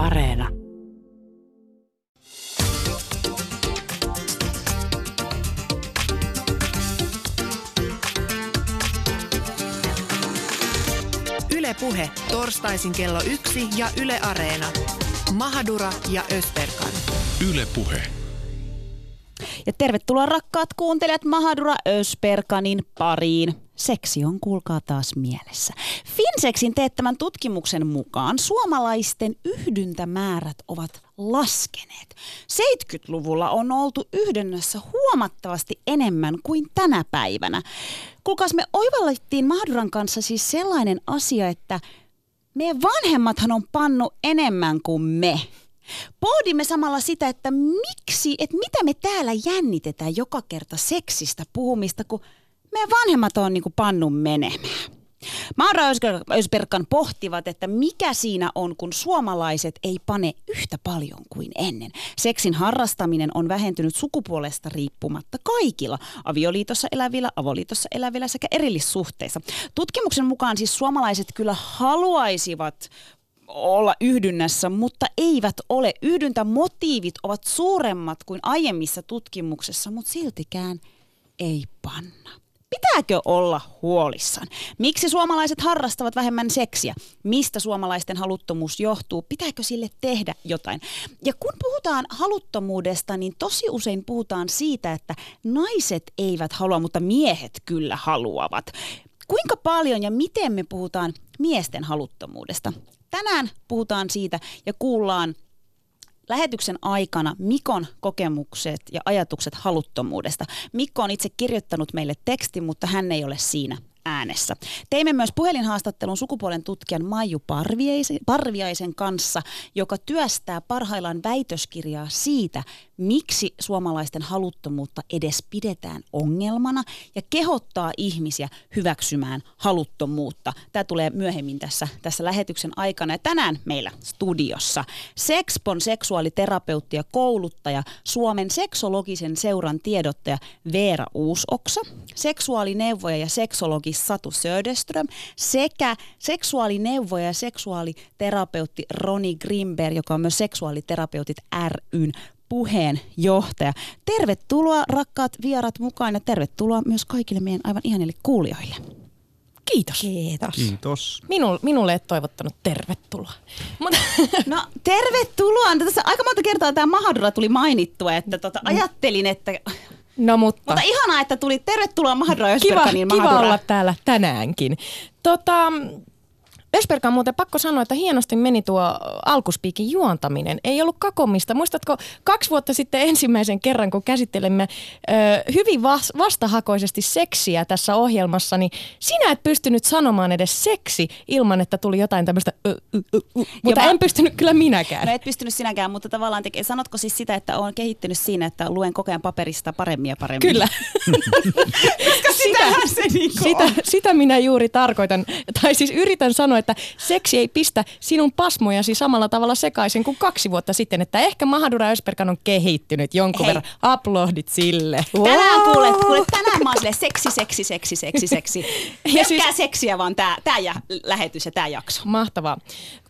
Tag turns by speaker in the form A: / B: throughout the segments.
A: Areena.
B: Yle Puhe, torstaisin kello yksi ja Yle Areena. Mahadura ja Ösberkan.
C: Yle Puhe.
D: Ja tervetuloa rakkaat kuuntelijat Mahadura Ösperkanin pariin. Seksi on kuulkaa taas mielessä. Finsexin teettämän tutkimuksen mukaan suomalaisten yhdyntämäärät ovat laskeneet. 70-luvulla on oltu yhdynnässä huomattavasti enemmän kuin tänä päivänä. Kuulkaas me oivallettiin Mahaduran kanssa siis sellainen asia, että meidän vanhemmathan on pannu enemmän kuin me. Pohdimme samalla sitä, että miksi, että mitä me täällä jännitetään joka kerta seksistä puhumista, kun meidän vanhemmat on niin kuin pannut menemään. Maura Ösberkan pohtivat, että mikä siinä on, kun suomalaiset ei pane yhtä paljon kuin ennen. Seksin harrastaminen on vähentynyt sukupuolesta riippumatta kaikilla avioliitossa elävillä, avoliitossa elävillä sekä erillissuhteissa. Tutkimuksen mukaan siis suomalaiset kyllä haluaisivat olla yhdynnässä, mutta eivät ole. Yhdyntämotiivit ovat suuremmat kuin aiemmissa tutkimuksissa, mutta siltikään ei panna. Pitääkö olla huolissaan? Miksi suomalaiset harrastavat vähemmän seksiä? Mistä suomalaisten haluttomuus johtuu? Pitääkö sille tehdä jotain? Ja kun puhutaan haluttomuudesta, niin tosi usein puhutaan siitä, että naiset eivät halua, mutta miehet kyllä haluavat. Kuinka paljon ja miten me puhutaan miesten haluttomuudesta? Tänään puhutaan siitä ja kuullaan lähetyksen aikana Mikon kokemukset ja ajatukset haluttomuudesta. Mikko on itse kirjoittanut meille teksti, mutta hän ei ole siinä äänessä. Teimme myös puhelinhaastattelun sukupuolen tutkijan Maiju Parviaisen, kanssa, joka työstää parhaillaan väitöskirjaa siitä, miksi suomalaisten haluttomuutta edes pidetään ongelmana ja kehottaa ihmisiä hyväksymään haluttomuutta. Tämä tulee myöhemmin tässä, tässä lähetyksen aikana. Ja tänään meillä studiossa Sexpon seksuaaliterapeutti ja kouluttaja, Suomen seksologisen seuran tiedottaja Veera Uusoksa, seksuaalineuvoja ja seksologi Satu Söderström sekä seksuaalineuvoja ja seksuaaliterapeutti Roni Grimberg, joka on myös seksuaaliterapeutit ryn puheenjohtaja. Tervetuloa rakkaat vierat mukaan ja tervetuloa myös kaikille meidän aivan ihanille kuulijoille.
E: Kiitos.
D: Kiitos.
C: Kiitos.
E: Minul, minulle et toivottanut tervetuloa. Mut,
D: No tervetuloa. Tässä aika monta kertaa tämä Mahadura tuli mainittua, että tota, ajattelin, että...
E: no mutta,
D: Mutta ihanaa, että tuli. Tervetuloa Mahadura
E: kiva,
D: Ösperkanin
E: kiva
D: Mahadura.
E: olla täällä tänäänkin. Tota, Ösperka on muuten pakko sanoa, että hienosti meni tuo alkuspiikin juontaminen. Ei ollut kakomista. Muistatko kaksi vuotta sitten ensimmäisen kerran, kun käsittelemme ö, hyvin vas- vastahakoisesti seksiä tässä ohjelmassa, niin sinä et pystynyt sanomaan edes seksi ilman, että tuli jotain tämmöistä. Mutta
D: mä-
E: en pystynyt kyllä minäkään.
D: No et pystynyt sinäkään, mutta tavallaan tekee. Sanotko siis sitä, että olen kehittynyt siinä, että luen koko ajan paperista paremmin ja paremmin?
E: Kyllä.
D: Koska sitähän se niinku
E: sitä, sitä minä juuri tarkoitan. Tai siis yritän sanoa, että seksi ei pistä sinun pasmojasi samalla tavalla sekaisin kuin kaksi vuotta sitten. Että ehkä Mahadura Ösperkan on kehittynyt jonkun
D: Hei.
E: verran. Aplodit sille.
D: Tänään kuulet, kuulet, tänään mä oon silleen seksi, seksi, seksi, seksi, seksi.
E: Ja siis-
D: seksiä vaan tää, tää ja lähetys ja tää jakso.
E: Mahtavaa.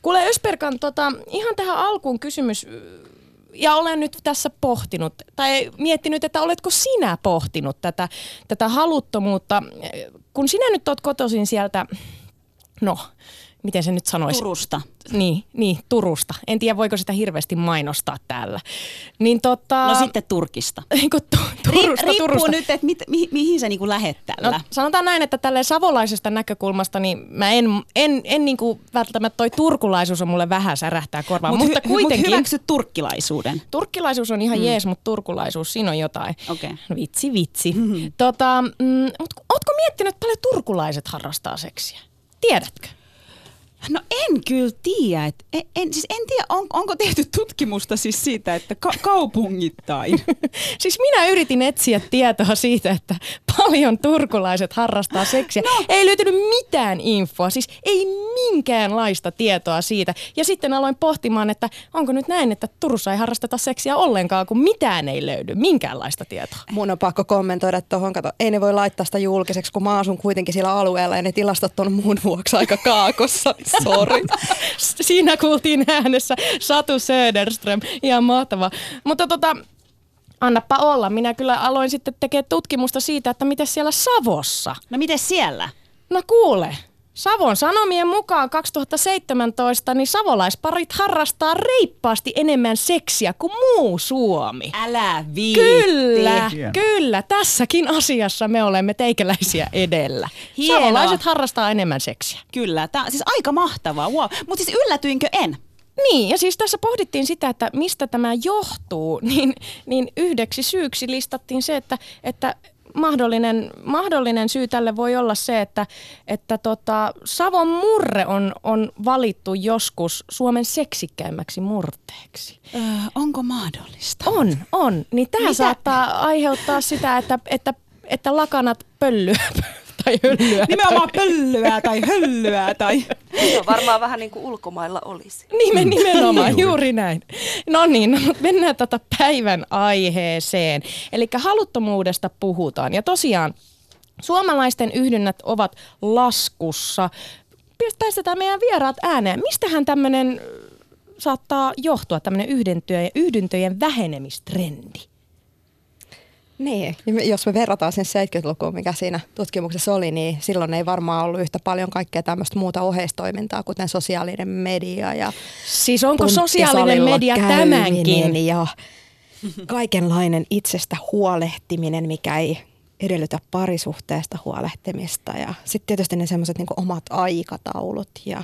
E: Kuule Ösperkan, tota, ihan tähän alkuun kysymys. Ja olen nyt tässä pohtinut, tai miettinyt, että oletko sinä pohtinut tätä, tätä haluttomuutta, kun sinä nyt oot kotoisin sieltä, no, miten se nyt sanoisi?
D: Turusta.
E: Niin, niin, Turusta. En tiedä, voiko sitä hirveästi mainostaa täällä. Niin tota...
D: No sitten Turkista.
E: Eikö tu- Turusta,
D: riippuu
E: Turusta.
D: nyt, että mit, mi, mihin sä niinku lähet tällä.
E: No, sanotaan näin, että tälleen savolaisesta näkökulmasta, niin mä en, en, en niinku välttämättä toi turkulaisuus on mulle vähän särähtää korvaan,
D: Mut
E: mutta
D: hy-
E: kuitenkin.
D: Mut hyväksy turkkilaisuuden.
E: Turkkilaisuus on ihan mm. jees, mutta turkulaisuus, siinä on jotain.
D: Okei.
E: No, vitsi, vitsi. Mm-hmm. Tota, mm, mutta ootko miettinyt, että paljon turkulaiset harrastaa seksiä? Tiedätkö?
D: No en kyllä tiedä. Et, en, en, siis en tiedä, on, onko tehty tutkimusta siis siitä, että ka- kaupungittain.
E: Siis minä yritin etsiä tietoa siitä, että paljon turkulaiset harrastaa seksiä. No. Ei löytynyt mitään infoa, siis ei minkäänlaista tietoa siitä. Ja sitten aloin pohtimaan, että onko nyt näin, että Turussa ei harrasteta seksiä ollenkaan, kun mitään ei löydy, minkäänlaista tietoa.
F: Mun on pakko kommentoida tuohon, kato, ei ne voi laittaa sitä julkiseksi, kun mä asun kuitenkin sillä alueella ja ne tilastot on mun vuoksi aika kaakossa. Sorry.
E: Siinä kuultiin äänessä Satu Söderström. Ihan mahtava. Mutta tota, annappa olla. Minä kyllä aloin sitten tekemään tutkimusta siitä, että miten siellä Savossa.
D: No miten siellä?
E: No kuule, Savon Sanomien mukaan 2017 niin savolaisparit harrastaa reippaasti enemmän seksiä kuin muu Suomi.
D: Älä viitti.
E: Kyllä,
A: Hieno.
E: kyllä. Tässäkin asiassa me olemme teikäläisiä edellä.
D: Hienoa.
E: Savolaiset harrastaa enemmän seksiä.
D: Kyllä, tämä siis aika mahtavaa. Wow. Mutta siis yllätyinkö en?
E: Niin, ja siis tässä pohdittiin sitä, että mistä tämä johtuu, niin, niin yhdeksi syyksi listattiin se, että, että mahdollinen, mahdollinen syy tälle voi olla se, että, että tota, Savon murre on, on valittu joskus Suomen seksikkäimmäksi murteeksi.
D: Öö, onko mahdollista?
E: On, on. Niin tämä saattaa aiheuttaa sitä, että, että, että lakanat pöllyä tai höllyä.
D: Nimenomaan pöllyä tai höllyä tai...
C: Se on varmaan vähän niin kuin ulkomailla olisi.
E: Nimen, nimenomaan, juuri näin. No niin, no, mennään tätä päivän aiheeseen. Eli haluttomuudesta puhutaan. Ja tosiaan, suomalaisten yhdynnät ovat laskussa. Päästetään meidän vieraat ääneen. Mistähän tämmöinen saattaa johtua, tämmöinen yhdyntöjen, yhdyntöjen vähenemistrendi?
F: Niin, jos me verrataan sen 70-lukuun, mikä siinä tutkimuksessa oli, niin silloin ei varmaan ollut yhtä paljon kaikkea tämmöistä muuta oheistoimintaa, kuten sosiaalinen media ja
E: Siis onko sosiaalinen media tämänkin?
F: Ja kaikenlainen itsestä huolehtiminen, mikä ei edellytä parisuhteesta huolehtimista. Ja sitten tietysti ne semmoiset niinku omat aikataulut ja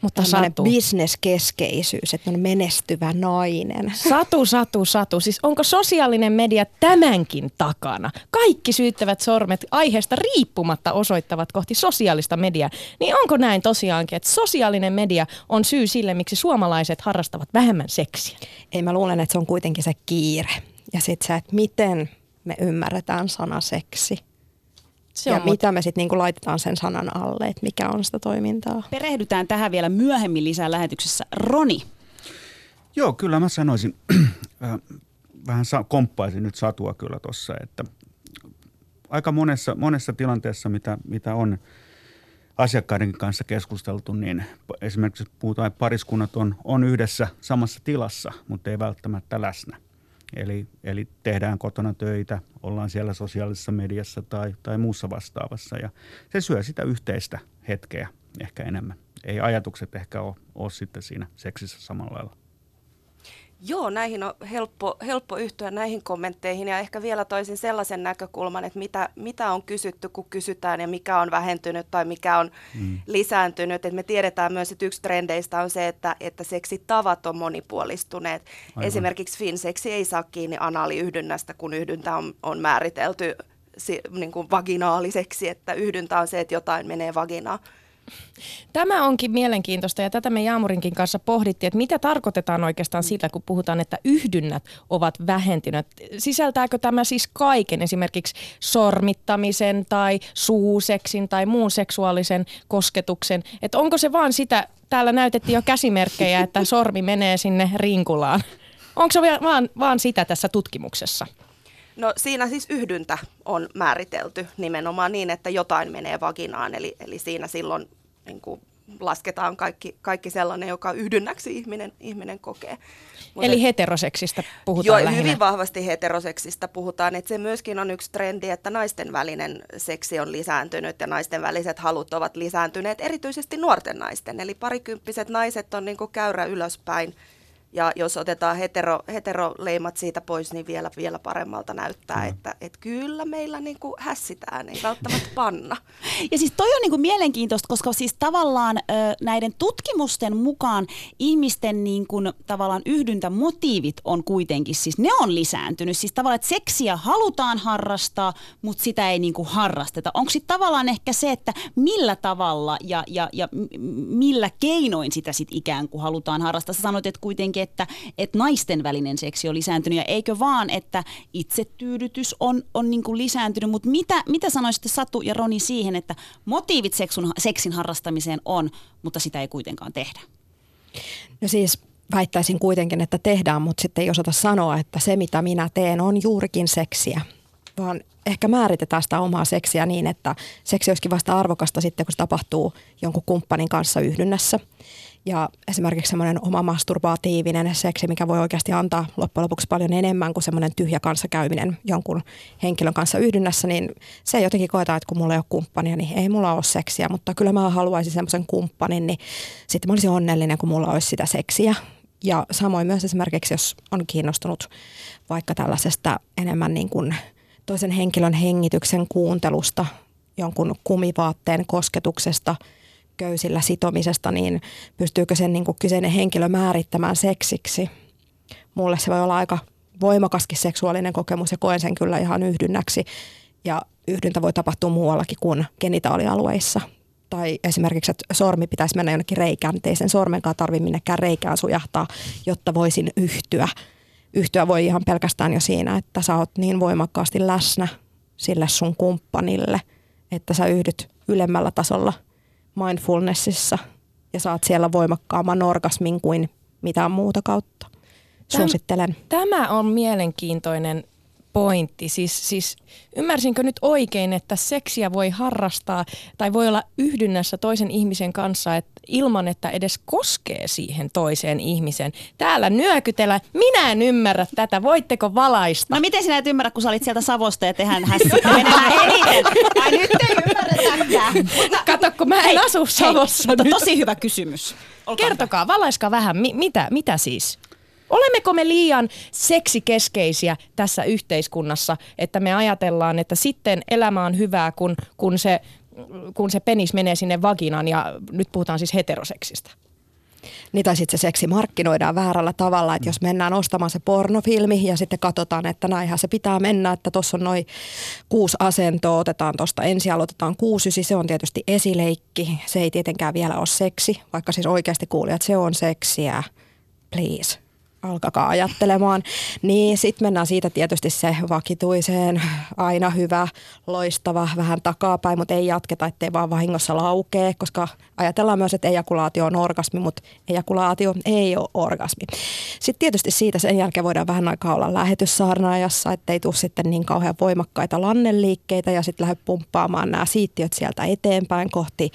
E: Mutta Satu.
F: bisneskeskeisyys, että on menestyvä nainen.
E: Satu, Satu, Satu. Siis onko sosiaalinen media tämänkin takana? Kaikki syyttävät sormet aiheesta riippumatta osoittavat kohti sosiaalista mediaa. Niin onko näin tosiaankin, että sosiaalinen media on syy sille, miksi suomalaiset harrastavat vähemmän seksiä?
F: Ei mä luulen, että se on kuitenkin se kiire. Ja sitten se, että miten me ymmärretään sana seksi.
E: Se
F: ja
E: on mut-
F: mitä me sitten niinku laitetaan sen sanan alle, että mikä on sitä toimintaa.
D: Perehdytään tähän vielä myöhemmin lisää lähetyksessä. Roni,
A: Joo, kyllä mä sanoisin, äh, vähän sa- komppaisin nyt Satua kyllä tuossa, että aika monessa, monessa tilanteessa, mitä, mitä on asiakkaidenkin kanssa keskusteltu, niin esimerkiksi puhutaan, että pariskunnat on, on yhdessä samassa tilassa, mutta ei välttämättä läsnä. Eli, eli tehdään kotona töitä, ollaan siellä sosiaalisessa mediassa tai, tai muussa vastaavassa ja se syö sitä yhteistä hetkeä ehkä enemmän. Ei ajatukset ehkä ole, ole sitten siinä seksissä samalla lailla.
C: Joo, näihin on helppo, helppo yhtyä näihin kommentteihin ja ehkä vielä toisin sellaisen näkökulman, että mitä, mitä on kysytty, kun kysytään ja mikä on vähentynyt tai mikä on mm. lisääntynyt. Et me tiedetään myös, että yksi trendeistä on se, että, että seksitavat on monipuolistuneet.
A: Aivan.
C: Esimerkiksi finseksi ei saa kiinni anaaliyhdynnästä, kun yhdyntä on, on määritelty si, niin kuin vaginaaliseksi, että yhdyntä on se, että jotain menee vaginaan.
E: Tämä onkin mielenkiintoista ja tätä me Jaamurinkin kanssa pohdittiin, että mitä tarkoitetaan oikeastaan sillä, kun puhutaan, että yhdynnät ovat vähentyneet. Sisältääkö tämä siis kaiken, esimerkiksi sormittamisen tai suuseksin tai muun seksuaalisen kosketuksen? Että onko se vaan sitä, täällä näytettiin jo käsimerkkejä, että sormi menee sinne rinkulaan. Onko se vaan, vaan sitä tässä tutkimuksessa?
C: No siinä siis yhdyntä on määritelty nimenomaan niin, että jotain menee vaginaan, eli, eli siinä silloin niin kuin lasketaan kaikki, kaikki sellainen, joka yhdynnäksi ihminen, ihminen kokee. Mut
E: Eli
C: et-
E: heteroseksistä puhutaan
C: Joo,
E: lähinnä.
C: hyvin vahvasti heteroseksista puhutaan, että se myöskin on yksi trendi, että naisten välinen seksi on lisääntynyt ja naisten väliset halut ovat lisääntyneet, erityisesti nuorten naisten. Eli parikymppiset naiset on niin kuin käyrä ylöspäin ja jos otetaan hetero, heteroleimat siitä pois, niin vielä, vielä paremmalta näyttää, että, että kyllä meillä niin kuin hässitään, ei välttämättä panna.
D: Ja siis toi on niinku mielenkiintoista, koska siis tavallaan ö, näiden tutkimusten mukaan ihmisten niinku, tavallaan yhdyntämotiivit on kuitenkin, siis ne on lisääntynyt. Siis tavallaan, että seksiä halutaan harrastaa, mutta sitä ei niinku harrasteta. Onko sitten tavallaan ehkä se, että millä tavalla ja, ja, ja millä keinoin sitä sitten ikään kuin halutaan harrastaa? Sä sanoit, että kuitenkin, että, että naisten välinen seksi on lisääntynyt ja eikö vaan, että itsetyydytys on, on niinku lisääntynyt, mutta mitä, mitä sanoisitte Satu ja Roni siihen, että motiivit seksun, seksin harrastamiseen on, mutta sitä ei kuitenkaan tehdä?
F: No siis väittäisin kuitenkin, että tehdään, mutta sitten ei osata sanoa, että se mitä minä teen on juurikin seksiä. vaan ehkä määritetään sitä omaa seksiä niin, että seksi olisikin vasta arvokasta sitten, kun se tapahtuu jonkun kumppanin kanssa yhdynnässä. Ja esimerkiksi semmoinen oma masturbaatiivinen seksi, mikä voi oikeasti antaa loppujen lopuksi paljon enemmän kuin semmoinen tyhjä kanssakäyminen jonkun henkilön kanssa yhdynnässä, niin se jotenkin koetaan, että kun mulla ei ole kumppania, niin ei mulla ole seksiä, mutta kyllä mä haluaisin semmoisen kumppanin, niin sitten mä olisin onnellinen, kun mulla olisi sitä seksiä. Ja samoin myös esimerkiksi, jos on kiinnostunut vaikka tällaisesta enemmän niin kuin toisen henkilön hengityksen kuuntelusta, jonkun kumivaatteen kosketuksesta – köysillä sitomisesta, niin pystyykö sen niin kuin kyseinen henkilö määrittämään seksiksi. Mulle se voi olla aika voimakaskin seksuaalinen kokemus ja koen sen kyllä ihan yhdynnäksi. Ja yhdyntä voi tapahtua muuallakin kuin genitaalialueissa. Tai esimerkiksi, että sormi pitäisi mennä jonnekin reikään, niin ei sen sormenkaan tarvitse minnekään reikään sujahtaa, jotta voisin yhtyä. Yhtyä voi ihan pelkästään jo siinä, että sä oot niin voimakkaasti läsnä sille sun kumppanille, että sä yhdyt ylemmällä tasolla – mindfulnessissa ja saat siellä voimakkaamman orgasmin kuin mitään muuta kautta. Suosittelen.
E: Tämä on mielenkiintoinen pointti. Siis, siis ymmärsinkö nyt oikein, että seksiä voi harrastaa tai voi olla yhdynnässä toisen ihmisen kanssa että ilman, että edes koskee siihen toiseen ihmiseen. Täällä nyökytellä. Minä en ymmärrä tätä. Voitteko valaista?
D: No miten sinä et ymmärrä, kun sä olit sieltä Savosta ja tehdään hässä Ai nyt ei ymmärretäkään.
E: Kato, kun mä en hei, asu Savossa.
D: Hei, tosi hyvä kysymys.
E: Olkaa Kertokaa, valaiskaa vähän. Mi- mitä, mitä siis? Olemmeko me liian seksikeskeisiä tässä yhteiskunnassa, että me ajatellaan, että sitten elämä on hyvää, kun, kun, se, kun se penis menee sinne vaginaan ja nyt puhutaan siis heteroseksistä?
F: Niin tai sitten se seksi markkinoidaan väärällä tavalla, että jos mennään ostamaan se pornofilmi ja sitten katsotaan, että näinhän se pitää mennä, että tuossa on noin kuusi asentoa, otetaan tuosta ensin aloitetaan kuusi, se on tietysti esileikki, se ei tietenkään vielä ole seksi, vaikka siis oikeasti kuulijat, se on seksiä, please alkakaa ajattelemaan. Niin sitten mennään siitä tietysti se vakituiseen, aina hyvä, loistava, vähän takapäin, mutta ei jatketa, ettei vaan vahingossa laukee, koska ajatellaan myös, että ejakulaatio on orgasmi, mutta ejakulaatio ei ole orgasmi. Sitten tietysti siitä sen jälkeen voidaan vähän aikaa olla lähetyssaarnaajassa, ettei tule sitten niin kauhean voimakkaita lanneliikkeitä ja sitten lähde pumppaamaan nämä siittiöt sieltä eteenpäin kohti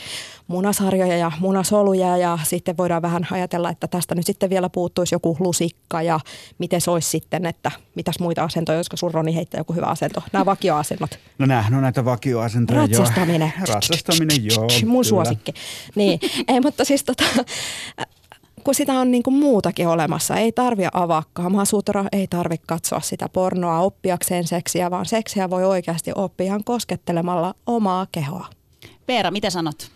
F: munasarjoja ja munasoluja ja sitten voidaan vähän ajatella, että tästä nyt sitten vielä puuttuisi joku lusikka ja miten se olisi sitten, että mitäs muita asentoja, joska sun Roni heittää joku hyvä asento. Nämä vakioasennot.
A: No nämähän on näitä vakioasentoja.
F: Ratsastaminen.
A: Joo. Ratsastaminen, joo.
F: Mun suosikki. Niin, ei, mutta siis tota, kun sitä on niin kuin muutakin olemassa. Ei tarvitse avaa kamasutra, ei tarvitse katsoa sitä pornoa oppiakseen seksiä, vaan seksiä voi oikeasti oppia ihan koskettelemalla omaa kehoa.
D: Peera, mitä sanot?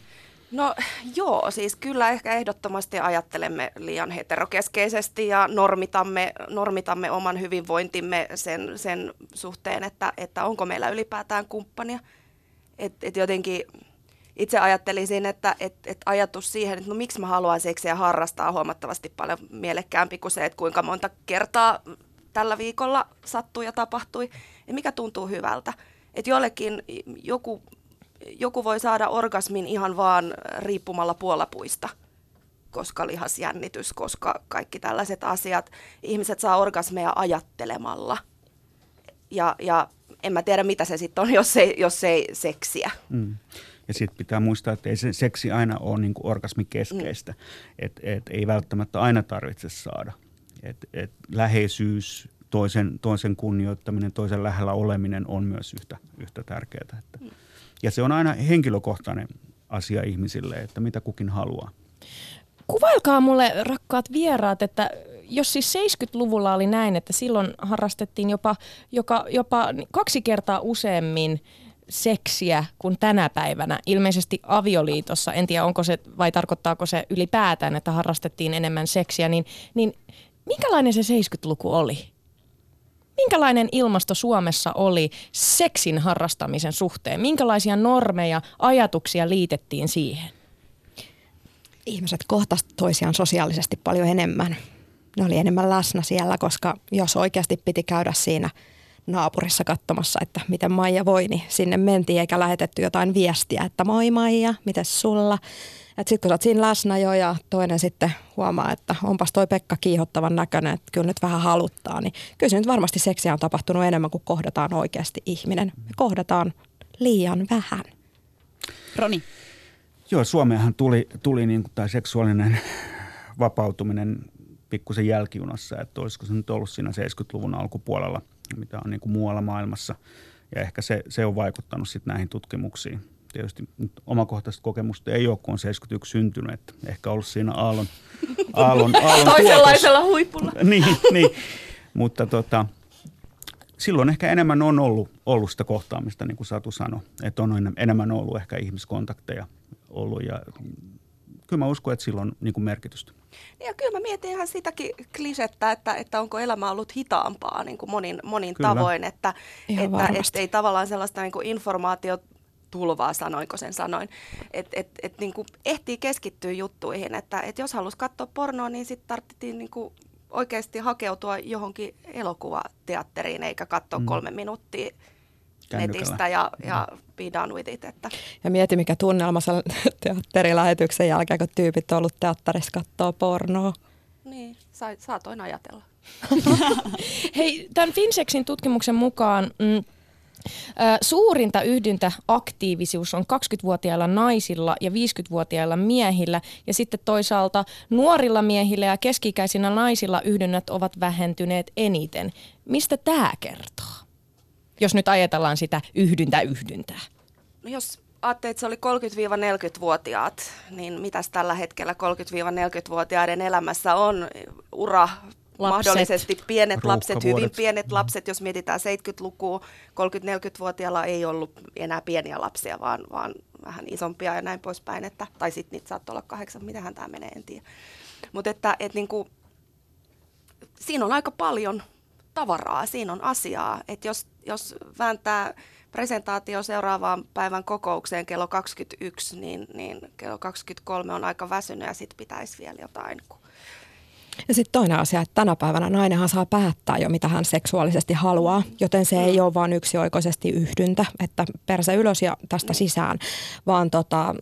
C: No joo, siis kyllä ehkä ehdottomasti ajattelemme liian heterokeskeisesti ja normitamme, normitamme oman hyvinvointimme sen, sen suhteen, että, että onko meillä ylipäätään kumppania. Et, et jotenkin itse ajattelisin, että et, et ajatus siihen, että no miksi mä haluan seksiä harrastaa huomattavasti paljon mielekkäämpi kuin se, että kuinka monta kertaa tällä viikolla sattui ja tapahtui ja mikä tuntuu hyvältä. Että jollekin joku joku voi saada orgasmin ihan vaan riippumalla puolapuista, koska lihasjännitys, koska kaikki tällaiset asiat. Ihmiset saa orgasmeja ajattelemalla. Ja, ja en mä tiedä, mitä se sitten on, jos ei, jos ei seksiä. Mm.
A: Ja sitten pitää muistaa, että ei se seksi aina ole niin orgasmikeskeistä. Mm. Että et ei välttämättä aina tarvitse saada. Et, et läheisyys, toisen, toisen kunnioittaminen, toisen lähellä oleminen on myös yhtä, yhtä tärkeää. Että. Mm. Ja se on aina henkilökohtainen asia ihmisille, että mitä kukin haluaa.
E: Kuvailkaa mulle, rakkaat vieraat, että jos siis 70-luvulla oli näin, että silloin harrastettiin jopa, joka, jopa kaksi kertaa useammin seksiä kuin tänä päivänä, ilmeisesti avioliitossa, en tiedä onko se vai tarkoittaako se ylipäätään, että harrastettiin enemmän seksiä, niin, niin minkälainen se 70-luku oli? Minkälainen ilmasto Suomessa oli seksin harrastamisen suhteen? Minkälaisia normeja, ajatuksia liitettiin siihen?
F: Ihmiset kohtasivat toisiaan sosiaalisesti paljon enemmän. Ne oli enemmän läsnä siellä, koska jos oikeasti piti käydä siinä naapurissa katsomassa, että miten Maija voi, niin sinne mentiin eikä lähetetty jotain viestiä, että moi Maija, miten sulla? Sitten kun sä oot siinä läsnä jo ja toinen sitten huomaa, että onpas toi Pekka kiihottavan näköinen, että kyllä nyt vähän haluttaa, niin kyllä se nyt varmasti seksiä on tapahtunut enemmän kuin kohdataan oikeasti ihminen. Me kohdataan liian vähän.
D: Roni.
A: Joo, Suomeenhan tuli, tuli niin kuin tämä seksuaalinen vapautuminen pikkusen jälkijunassa, että olisiko se nyt ollut siinä 70-luvun alkupuolella, mitä on niin kuin muualla maailmassa. Ja ehkä se, se on vaikuttanut sitten näihin tutkimuksiin. Tietysti nyt omakohtaista kokemusta ei ole, kun on 71 syntynyt, että ehkä ollut siinä aallon, aallon, aallon
C: Toisenlaisella huipulla.
A: niin, niin, mutta tota, silloin ehkä enemmän on ollut, ollut sitä kohtaamista, niin kuin Satu sanoi. Että on enemmän ollut ehkä ihmiskontakteja ollut ja kyllä mä uskon, että sillä on niin kuin merkitystä.
C: Ja kyllä mä mietin ihan sitäkin klisettä, että, että onko elämä ollut hitaampaa niin kuin monin, monin tavoin, että, että, että ei tavallaan sellaista niin kuin informaatio tulvaa, sanoinko sen sanoin, että et, et, niin kuin ehtii keskittyä juttuihin, että et jos halusi katsoa pornoa, niin sitten tarvittiin niin kuin oikeasti hakeutua johonkin elokuvateatteriin, eikä katsoa mm. kolme minuuttia netistä ja, ja be done with it. Että.
F: Ja mieti, mikä tunnelma teatterilähetyksen jälkeen, kun tyypit on ollut teatterissa katsoa pornoa.
C: Niin, sa, saatoin ajatella.
E: Hei, tämän Finsexin tutkimuksen mukaan mm, Suurinta yhdyntäaktiivisuus on 20-vuotiailla naisilla ja 50-vuotiailla miehillä ja sitten toisaalta nuorilla miehillä ja keskikäisinä naisilla yhdynnät ovat vähentyneet eniten. Mistä tämä kertoo? Jos nyt ajatellaan sitä yhdyntä-yhdyntää.
C: No jos ajattelet, että se oli 30-40-vuotiaat, niin mitäs tällä hetkellä 30-40-vuotiaiden elämässä on ura, lapset. mahdollisesti pienet lapset, hyvin pienet lapset, jos mietitään 70-lukua, 30-40-vuotiailla ei ollut enää pieniä lapsia, vaan, vaan vähän isompia ja näin poispäin, että, tai sitten niitä saattoi olla kahdeksan, mitähän tämä menee, en tiedä. Mutta että et niinku, siinä on aika paljon tavaraa, siinä on asiaa, että jos, jos vääntää presentaatio seuraavaan päivän kokoukseen kello 21, niin, niin kello 23 on aika väsynyt ja sitten pitäisi vielä jotain,
F: ja sitten toinen asia, että tänä päivänä nainenhan saa päättää jo, mitä hän seksuaalisesti haluaa, joten se ei ole vain yksioikoisesti yhdyntä, että perse ylös ja tästä sisään, vaan tota,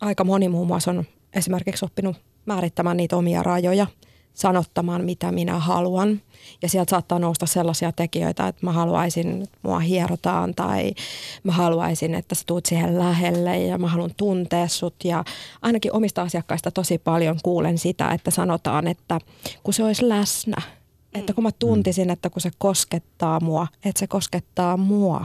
F: aika moni muun muassa on esimerkiksi oppinut määrittämään niitä omia rajoja – sanottamaan, mitä minä haluan. Ja sieltä saattaa nousta sellaisia tekijöitä, että mä haluaisin, että mua hierotaan tai mä haluaisin, että sä tuut siihen lähelle ja mä haluan tuntea sut. Ja ainakin omista asiakkaista tosi paljon kuulen sitä, että sanotaan, että kun se olisi läsnä, että kun mä tuntisin, että kun se koskettaa mua, että se koskettaa mua.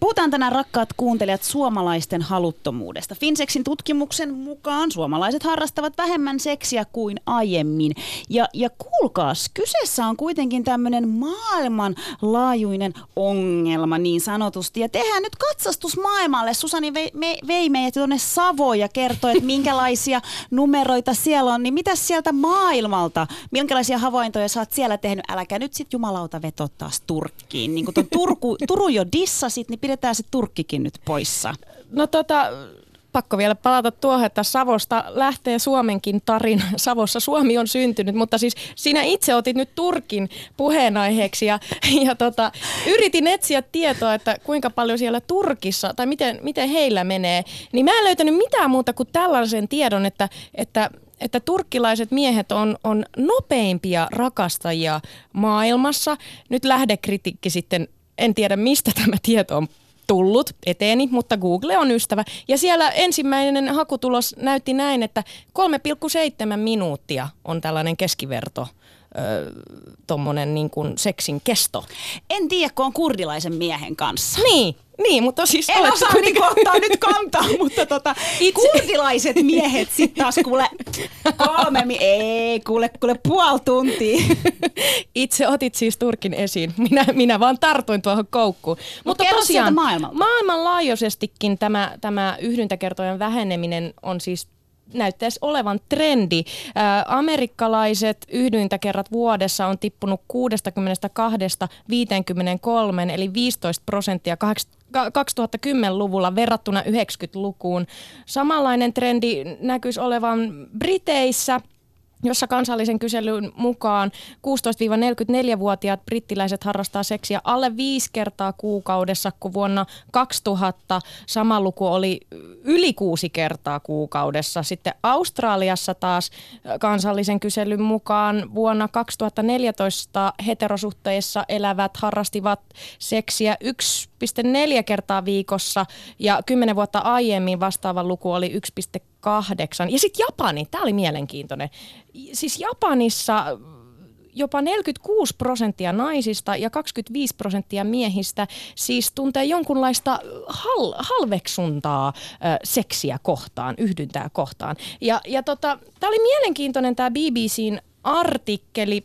D: Puhutaan tänään rakkaat kuuntelijat suomalaisten haluttomuudesta. Finsexin tutkimuksen mukaan suomalaiset harrastavat vähemmän seksiä kuin aiemmin. Ja, ja kuulkaas, kyseessä on kuitenkin tämmöinen maailmanlaajuinen ongelma niin sanotusti. Ja tehdään nyt katsastus maailmalle. Susani vei, me, vei meidät tuonne Savoon ja kertoi, että minkälaisia numeroita siellä on. Niin mitä sieltä maailmalta, minkälaisia havaintoja sä oot siellä tehnyt? Äläkä nyt sit jumalauta veto taas Turkkiin. Niin kun Turku, Turun jo dissasit, niin pidetään se Turkkikin nyt poissa?
E: No tota, pakko vielä palata tuohon, että Savosta lähtee Suomenkin tarina. Savossa Suomi on syntynyt, mutta siis sinä itse otit nyt Turkin puheenaiheeksi ja, ja tota, yritin etsiä tietoa, että kuinka paljon siellä Turkissa tai miten, miten heillä menee. Niin mä en löytänyt mitään muuta kuin tällaisen tiedon, että, että että turkkilaiset miehet on, on nopeimpia rakastajia maailmassa. Nyt lähdekritiikki sitten, en tiedä mistä tämä tieto on tullut eteeni, mutta Google on ystävä. Ja siellä ensimmäinen hakutulos näytti näin, että 3,7 minuuttia on tällainen keskiverto tuommoinen niin kuin seksin kesto.
D: En tiedä, kun on kurdilaisen miehen kanssa.
E: Niin, niin, mutta siis
D: en osaa kuitenkin... niin ottaa nyt kantaa, mutta tota, Itse... kurdilaiset miehet sitten taas kuule kolme, mi- ei kuule, kuule puoli tuntia.
E: Itse otit siis Turkin esiin, minä, minä vaan tartuin tuohon koukkuun.
D: Mut mutta tosiaan maailmalta.
E: maailmanlaajuisestikin tämä, tämä yhdyntäkertojen väheneminen on siis näyttäisi olevan trendi. Amerikkalaiset yhdyntäkerrat vuodessa on tippunut 62 53, eli 15 prosenttia 2010-luvulla verrattuna 90-lukuun. Samanlainen trendi näkyisi olevan Briteissä – jossa kansallisen kyselyn mukaan 16-44-vuotiaat brittiläiset harrastaa seksiä alle viisi kertaa kuukaudessa, kun vuonna 2000 sama luku oli yli kuusi kertaa kuukaudessa. Sitten Australiassa taas kansallisen kyselyn mukaan vuonna 2014 heterosuhteissa elävät harrastivat seksiä 1,4 kertaa viikossa ja 10 vuotta aiemmin vastaava luku oli 1,2 kahdeksan. Ja sitten Japani, tämä oli mielenkiintoinen. Siis Japanissa jopa 46 prosenttia naisista ja 25 prosenttia miehistä siis tuntee jonkunlaista hal- halveksuntaa ö, seksiä kohtaan, yhdyntää kohtaan. Ja, ja tota, tämä oli mielenkiintoinen tämä BBCn artikkeli,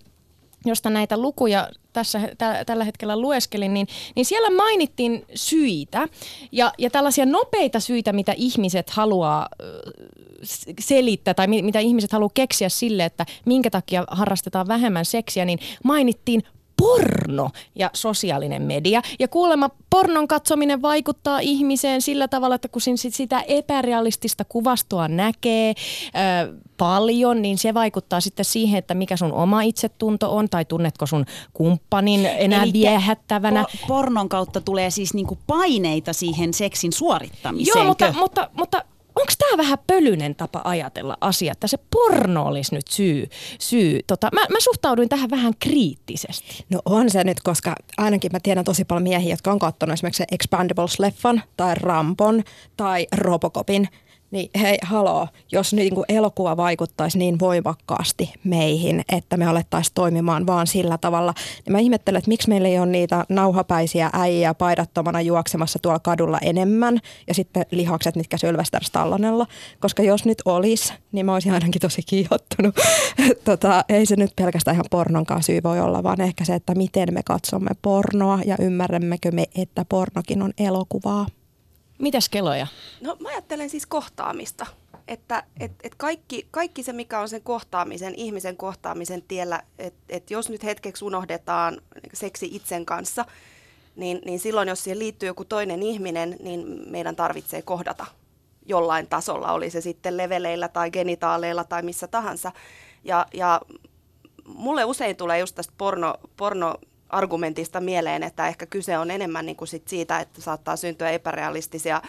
E: josta näitä lukuja tässä, tä, tällä hetkellä lueskelin, niin, niin siellä mainittiin syitä ja, ja tällaisia nopeita syitä, mitä ihmiset haluaa selittää tai mitä ihmiset haluaa keksiä sille, että minkä takia harrastetaan vähemmän seksiä, niin mainittiin porno ja sosiaalinen media. Ja kuulemma pornon katsominen vaikuttaa ihmiseen sillä tavalla, että kun sitä epärealistista kuvastoa näkee ö, paljon, niin se vaikuttaa sitten siihen, että mikä sun oma itsetunto on tai tunnetko sun kumppanin enää Eli viehättävänä. Po-
D: pornon kautta tulee siis niinku paineita siihen seksin suorittamiseen.
E: Joo, mutta, mutta, mutta onko tämä vähän pölyinen tapa ajatella asia, että se porno olisi nyt syy. syy. Tota, mä, mä suhtauduin tähän vähän kriittisesti.
F: No on se nyt, koska ainakin mä tiedän tosi paljon miehiä, jotka on katsonut esimerkiksi Expandables-leffan tai Rampon tai Robocopin – niin hei, haloo, jos niin kuin elokuva vaikuttaisi niin voimakkaasti meihin, että me alettaisiin toimimaan vaan sillä tavalla, niin mä ihmettelen, että miksi meillä ei ole niitä nauhapäisiä äijä paidattomana juoksemassa tuolla kadulla enemmän ja sitten lihakset, mitkä Sylvester Stallonella, koska jos nyt olisi, niin mä olisin ainakin tosi kiihottunut. tota, ei se nyt pelkästään ihan pornonkaan syy voi olla, vaan ehkä se, että miten me katsomme pornoa ja ymmärrämmekö me, että pornokin on elokuvaa.
E: Mitäs keloja?
C: No mä ajattelen siis kohtaamista. Että et, et kaikki, kaikki se, mikä on sen kohtaamisen, ihmisen kohtaamisen tiellä, että et jos nyt hetkeksi unohdetaan seksi itsen kanssa, niin, niin silloin jos siihen liittyy joku toinen ihminen, niin meidän tarvitsee kohdata jollain tasolla, oli se sitten leveleillä tai genitaaleilla tai missä tahansa. Ja, ja mulle usein tulee just tästä porno, porno argumentista mieleen, että ehkä kyse on enemmän niin kuin sit siitä, että saattaa syntyä epärealistisia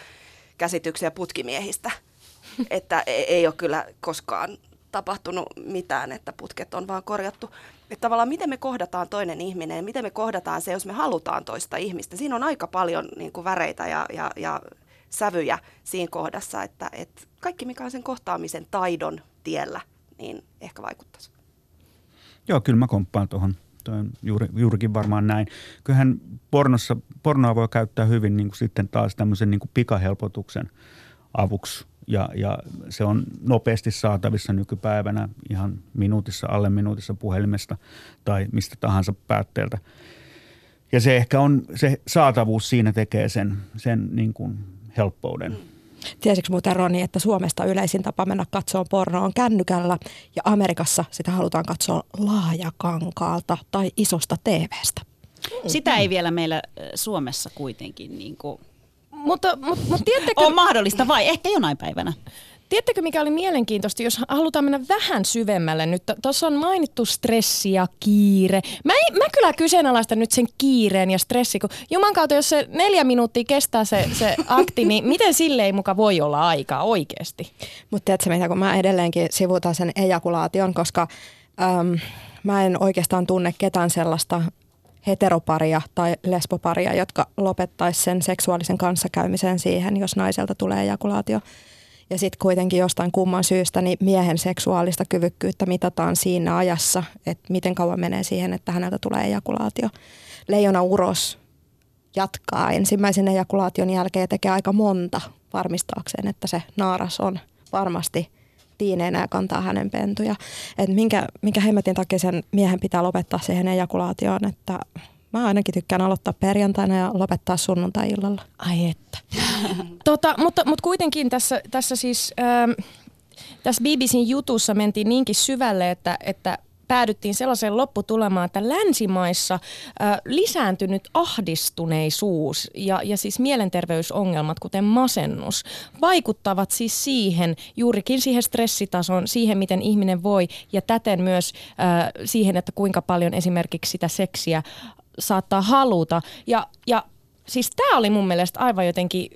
C: käsityksiä putkimiehistä. että e-, ei ole kyllä koskaan tapahtunut mitään, että putket on vaan korjattu. Että tavallaan miten me kohdataan toinen ihminen, miten me kohdataan se, jos me halutaan toista ihmistä. Siinä on aika paljon niin kuin väreitä ja, ja, ja sävyjä siinä kohdassa, että, että kaikki mikä on sen kohtaamisen taidon tiellä, niin ehkä vaikuttaisi.
A: Joo, kyllä mä komppaan tuohon on juuri, juurikin varmaan näin. Kyllähän pornossa, pornoa voi käyttää hyvin niin kuin sitten taas tämmöisen niin kuin pikahelpotuksen avuksi ja, ja se on nopeasti saatavissa nykypäivänä ihan minuutissa, alle minuutissa puhelimesta tai mistä tahansa päätteeltä. Ja se ehkä on, se saatavuus siinä tekee sen, sen niin kuin helppouden. Mm.
F: Tiesitkö muuten Roni, että Suomesta yleisin tapa mennä katsoa pornoa on kännykällä ja Amerikassa sitä halutaan katsoa laajakankaalta tai isosta TVstä?
D: Sitä ei vielä meillä Suomessa kuitenkin niin kuin
E: mutta, mutta, mutta tiedättekö...
D: On mahdollista vai ehkä jonain päivänä?
E: Tiedättekö, mikä oli mielenkiintoista, jos halutaan mennä vähän syvemmälle nyt? Tuossa on mainittu stressi ja kiire. Mä, ei, mä kyllä kyseenalaistan nyt sen kiireen ja stressi, kun juman kautta, jos se neljä minuuttia kestää se, se akti, niin miten sille ei muka voi olla aikaa oikeasti?
F: Mutta tiedätkö mitä, kun mä edelleenkin sivuutan sen ejakulaation, koska äm, mä en oikeastaan tunne ketään sellaista heteroparia tai lesboparia, jotka lopettaisi sen seksuaalisen kanssakäymisen siihen, jos naiselta tulee ejakulaatio. Ja sitten kuitenkin jostain kumman syystä niin miehen seksuaalista kyvykkyyttä mitataan siinä ajassa, että miten kauan menee siihen, että häneltä tulee ejakulaatio. Leijona uros jatkaa ensimmäisen ejakulaation jälkeen ja tekee aika monta varmistaakseen, että se naaras on varmasti tiineenä ja kantaa hänen pentuja. Et minkä, minkä hemmetin takia sen miehen pitää lopettaa siihen ejakulaatioon, että Mä ainakin tykkään aloittaa perjantaina ja lopettaa sunnuntai-illalla.
E: Ai että. tota, mutta, mutta kuitenkin tässä, tässä siis... Ähm, tässä BBCn jutussa mentiin niinkin syvälle, että, että päädyttiin sellaiseen lopputulemaan, että länsimaissa äh, lisääntynyt ahdistuneisuus ja, ja siis mielenterveysongelmat, kuten masennus, vaikuttavat siis siihen, juurikin siihen stressitason, siihen miten ihminen voi ja täten myös äh, siihen, että kuinka paljon esimerkiksi sitä seksiä saattaa haluta. Ja, ja siis tämä oli mun mielestä aivan jotenkin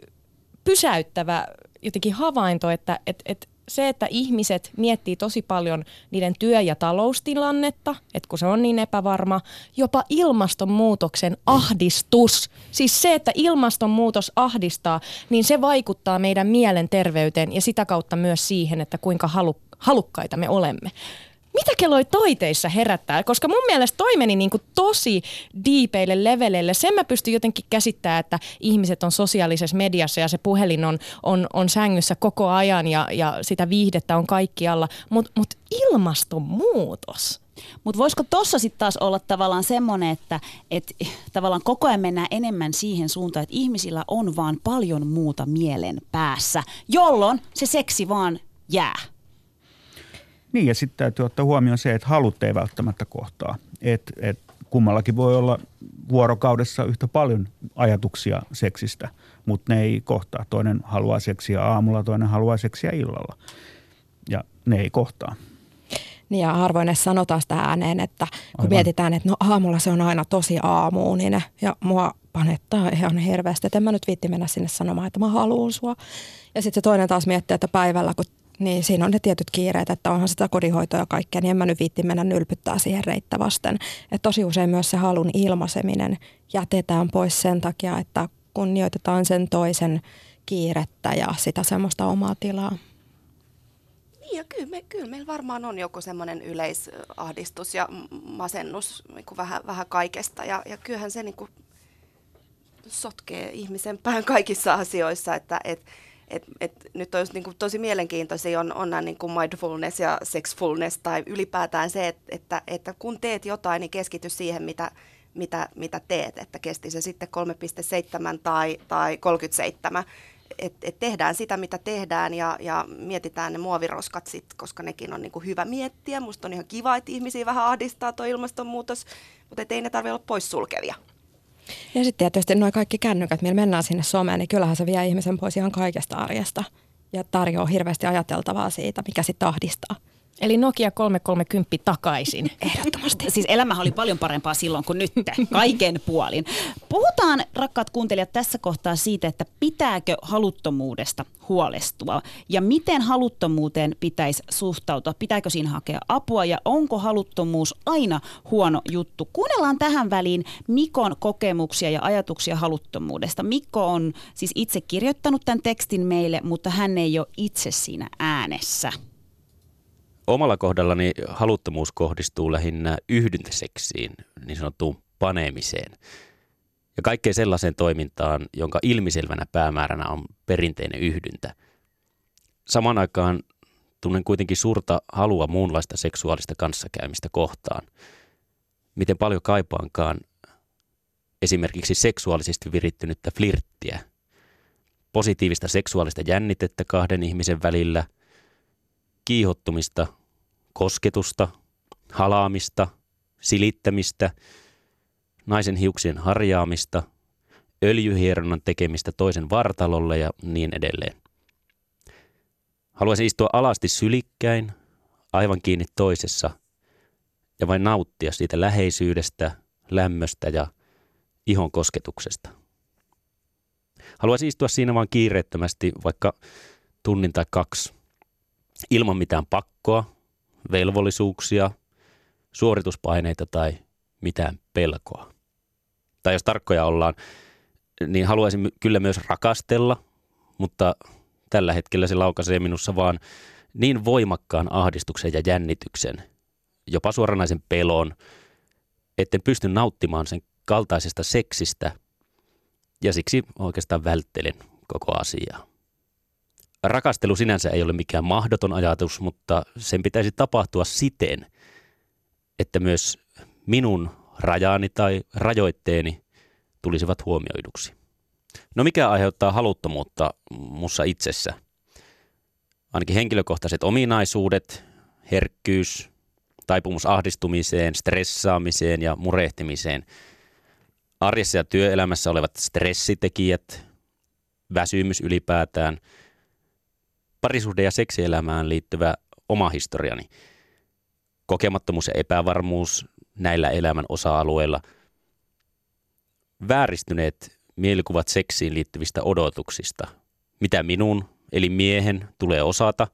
E: pysäyttävä jotenkin havainto, että et, et se, että ihmiset miettii tosi paljon niiden työ- ja taloustilannetta, että kun se on niin epävarma, jopa ilmastonmuutoksen ahdistus. Siis se, että ilmastonmuutos ahdistaa, niin se vaikuttaa meidän mielenterveyteen ja sitä kautta myös siihen, että kuinka halu, halukkaita me olemme mitä kelloi toiteissa herättää? Koska mun mielestä toi meni niin kuin tosi diipeille leveleille. Sen mä pystyn jotenkin käsittämään, että ihmiset on sosiaalisessa mediassa ja se puhelin on, on, on sängyssä koko ajan ja, ja sitä viihdettä on kaikkialla. Mutta mut ilmastonmuutos,
D: mutta voisiko tuossa sitten taas olla tavallaan semmoinen, että et, tavallaan koko ajan mennään enemmän siihen suuntaan, että ihmisillä on vaan paljon muuta mielen päässä, jolloin se seksi vaan jää.
A: Niin ja sitten täytyy ottaa huomioon se, että halut ei välttämättä kohtaa. Et, et kummallakin voi olla vuorokaudessa yhtä paljon ajatuksia seksistä, mutta ne ei kohtaa. Toinen haluaa seksiä aamulla, toinen haluaa seksiä illalla ja ne ei kohtaa.
F: Niin ja harvoin edes sanotaan sitä ääneen, että kun Aivan. mietitään, että no aamulla se on aina tosi aamuuninen ja mua panettaa ihan hirveästi, että en mä nyt viitti mennä sinne sanomaan, että mä haluan sua. Ja sitten se toinen taas miettii, että päivällä kun niin siinä on ne tietyt kiireet, että onhan sitä kodinhoitoa ja kaikkea, niin en mä nyt viitti mennä nylpyttää siihen reittä vasten. Että tosi usein myös se halun ilmaiseminen jätetään pois sen takia, että kunnioitetaan sen toisen kiirettä ja sitä semmoista omaa tilaa.
C: Niin ja kyllä, me, kyllä meillä varmaan on joku semmoinen yleisahdistus ja masennus niin kuin vähän, vähän kaikesta ja, ja kyllähän se niin kuin sotkee ihmisen pään kaikissa asioissa, että et, et, et nyt olisi niin kuin tosi mielenkiintoisia on, on nämä niin kuin mindfulness ja sexfulness tai ylipäätään se, että, että, että kun teet jotain, niin keskity siihen, mitä, mitä, mitä teet, että kesti se sitten 3,7 tai, tai 37, että et tehdään sitä, mitä tehdään ja, ja mietitään ne muoviroskat sitten, koska nekin on niin kuin hyvä miettiä. Musta on ihan kiva, että ihmisiä vähän ahdistaa tuo ilmastonmuutos, mutta ei ne tarvitse olla poissulkevia.
F: Ja sitten tietysti nuo kaikki kännykät, millä mennään sinne someen, niin kyllähän se vie ihmisen pois ihan kaikesta arjesta ja tarjoaa hirveästi ajateltavaa siitä, mikä sitten ahdistaa.
E: Eli Nokia 330 takaisin.
D: Ehdottomasti. Siis elämä oli paljon parempaa silloin kuin nyt, kaiken puolin. Puhutaan, rakkaat kuuntelijat, tässä kohtaa siitä, että pitääkö haluttomuudesta huolestua ja miten haluttomuuteen pitäisi suhtautua. Pitääkö siinä hakea apua ja onko haluttomuus aina huono juttu? Kuunnellaan tähän väliin Mikon kokemuksia ja ajatuksia haluttomuudesta. Mikko on siis itse kirjoittanut tämän tekstin meille, mutta hän ei ole itse siinä äänessä
G: omalla kohdallani haluttomuus kohdistuu lähinnä yhdyntäseksiin, niin sanottuun paneemiseen. Ja kaikkeen sellaiseen toimintaan, jonka ilmiselvänä päämääränä on perinteinen yhdyntä. Samaan aikaan tunnen kuitenkin suurta halua muunlaista seksuaalista kanssakäymistä kohtaan. Miten paljon kaipaankaan esimerkiksi seksuaalisesti virittynyttä flirttiä, positiivista seksuaalista jännitettä kahden ihmisen välillä, kiihottumista kosketusta, halaamista, silittämistä, naisen hiuksien harjaamista, öljyhieronnan tekemistä toisen vartalolle ja niin edelleen. Haluaisin istua alasti sylikkäin, aivan kiinni toisessa ja vain nauttia siitä läheisyydestä, lämmöstä ja ihon kosketuksesta. Haluaisin istua siinä vain kiireettömästi vaikka tunnin tai kaksi, ilman mitään pakkoa, velvollisuuksia, suorituspaineita tai mitään pelkoa. Tai jos tarkkoja ollaan, niin haluaisin kyllä myös rakastella, mutta tällä hetkellä se laukaisee minussa vaan niin voimakkaan ahdistuksen ja jännityksen, jopa suoranaisen pelon, etten pysty nauttimaan sen kaltaisesta seksistä ja siksi oikeastaan välttelen koko asiaa rakastelu sinänsä ei ole mikään mahdoton ajatus, mutta sen pitäisi tapahtua siten, että myös minun rajani tai rajoitteeni tulisivat huomioiduksi. No mikä aiheuttaa haluttomuutta mussa itsessä? ainakin henkilökohtaiset ominaisuudet, herkkyys, taipumus ahdistumiseen, stressaamiseen ja murehtimiseen. Arjessa ja työelämässä olevat stressitekijät, väsymys ylipäätään, parisuhde- ja seksielämään liittyvä oma historiani, kokemattomuus ja epävarmuus näillä elämän osa-alueilla, vääristyneet mielikuvat seksiin liittyvistä odotuksista, mitä minun, eli miehen, tulee osata,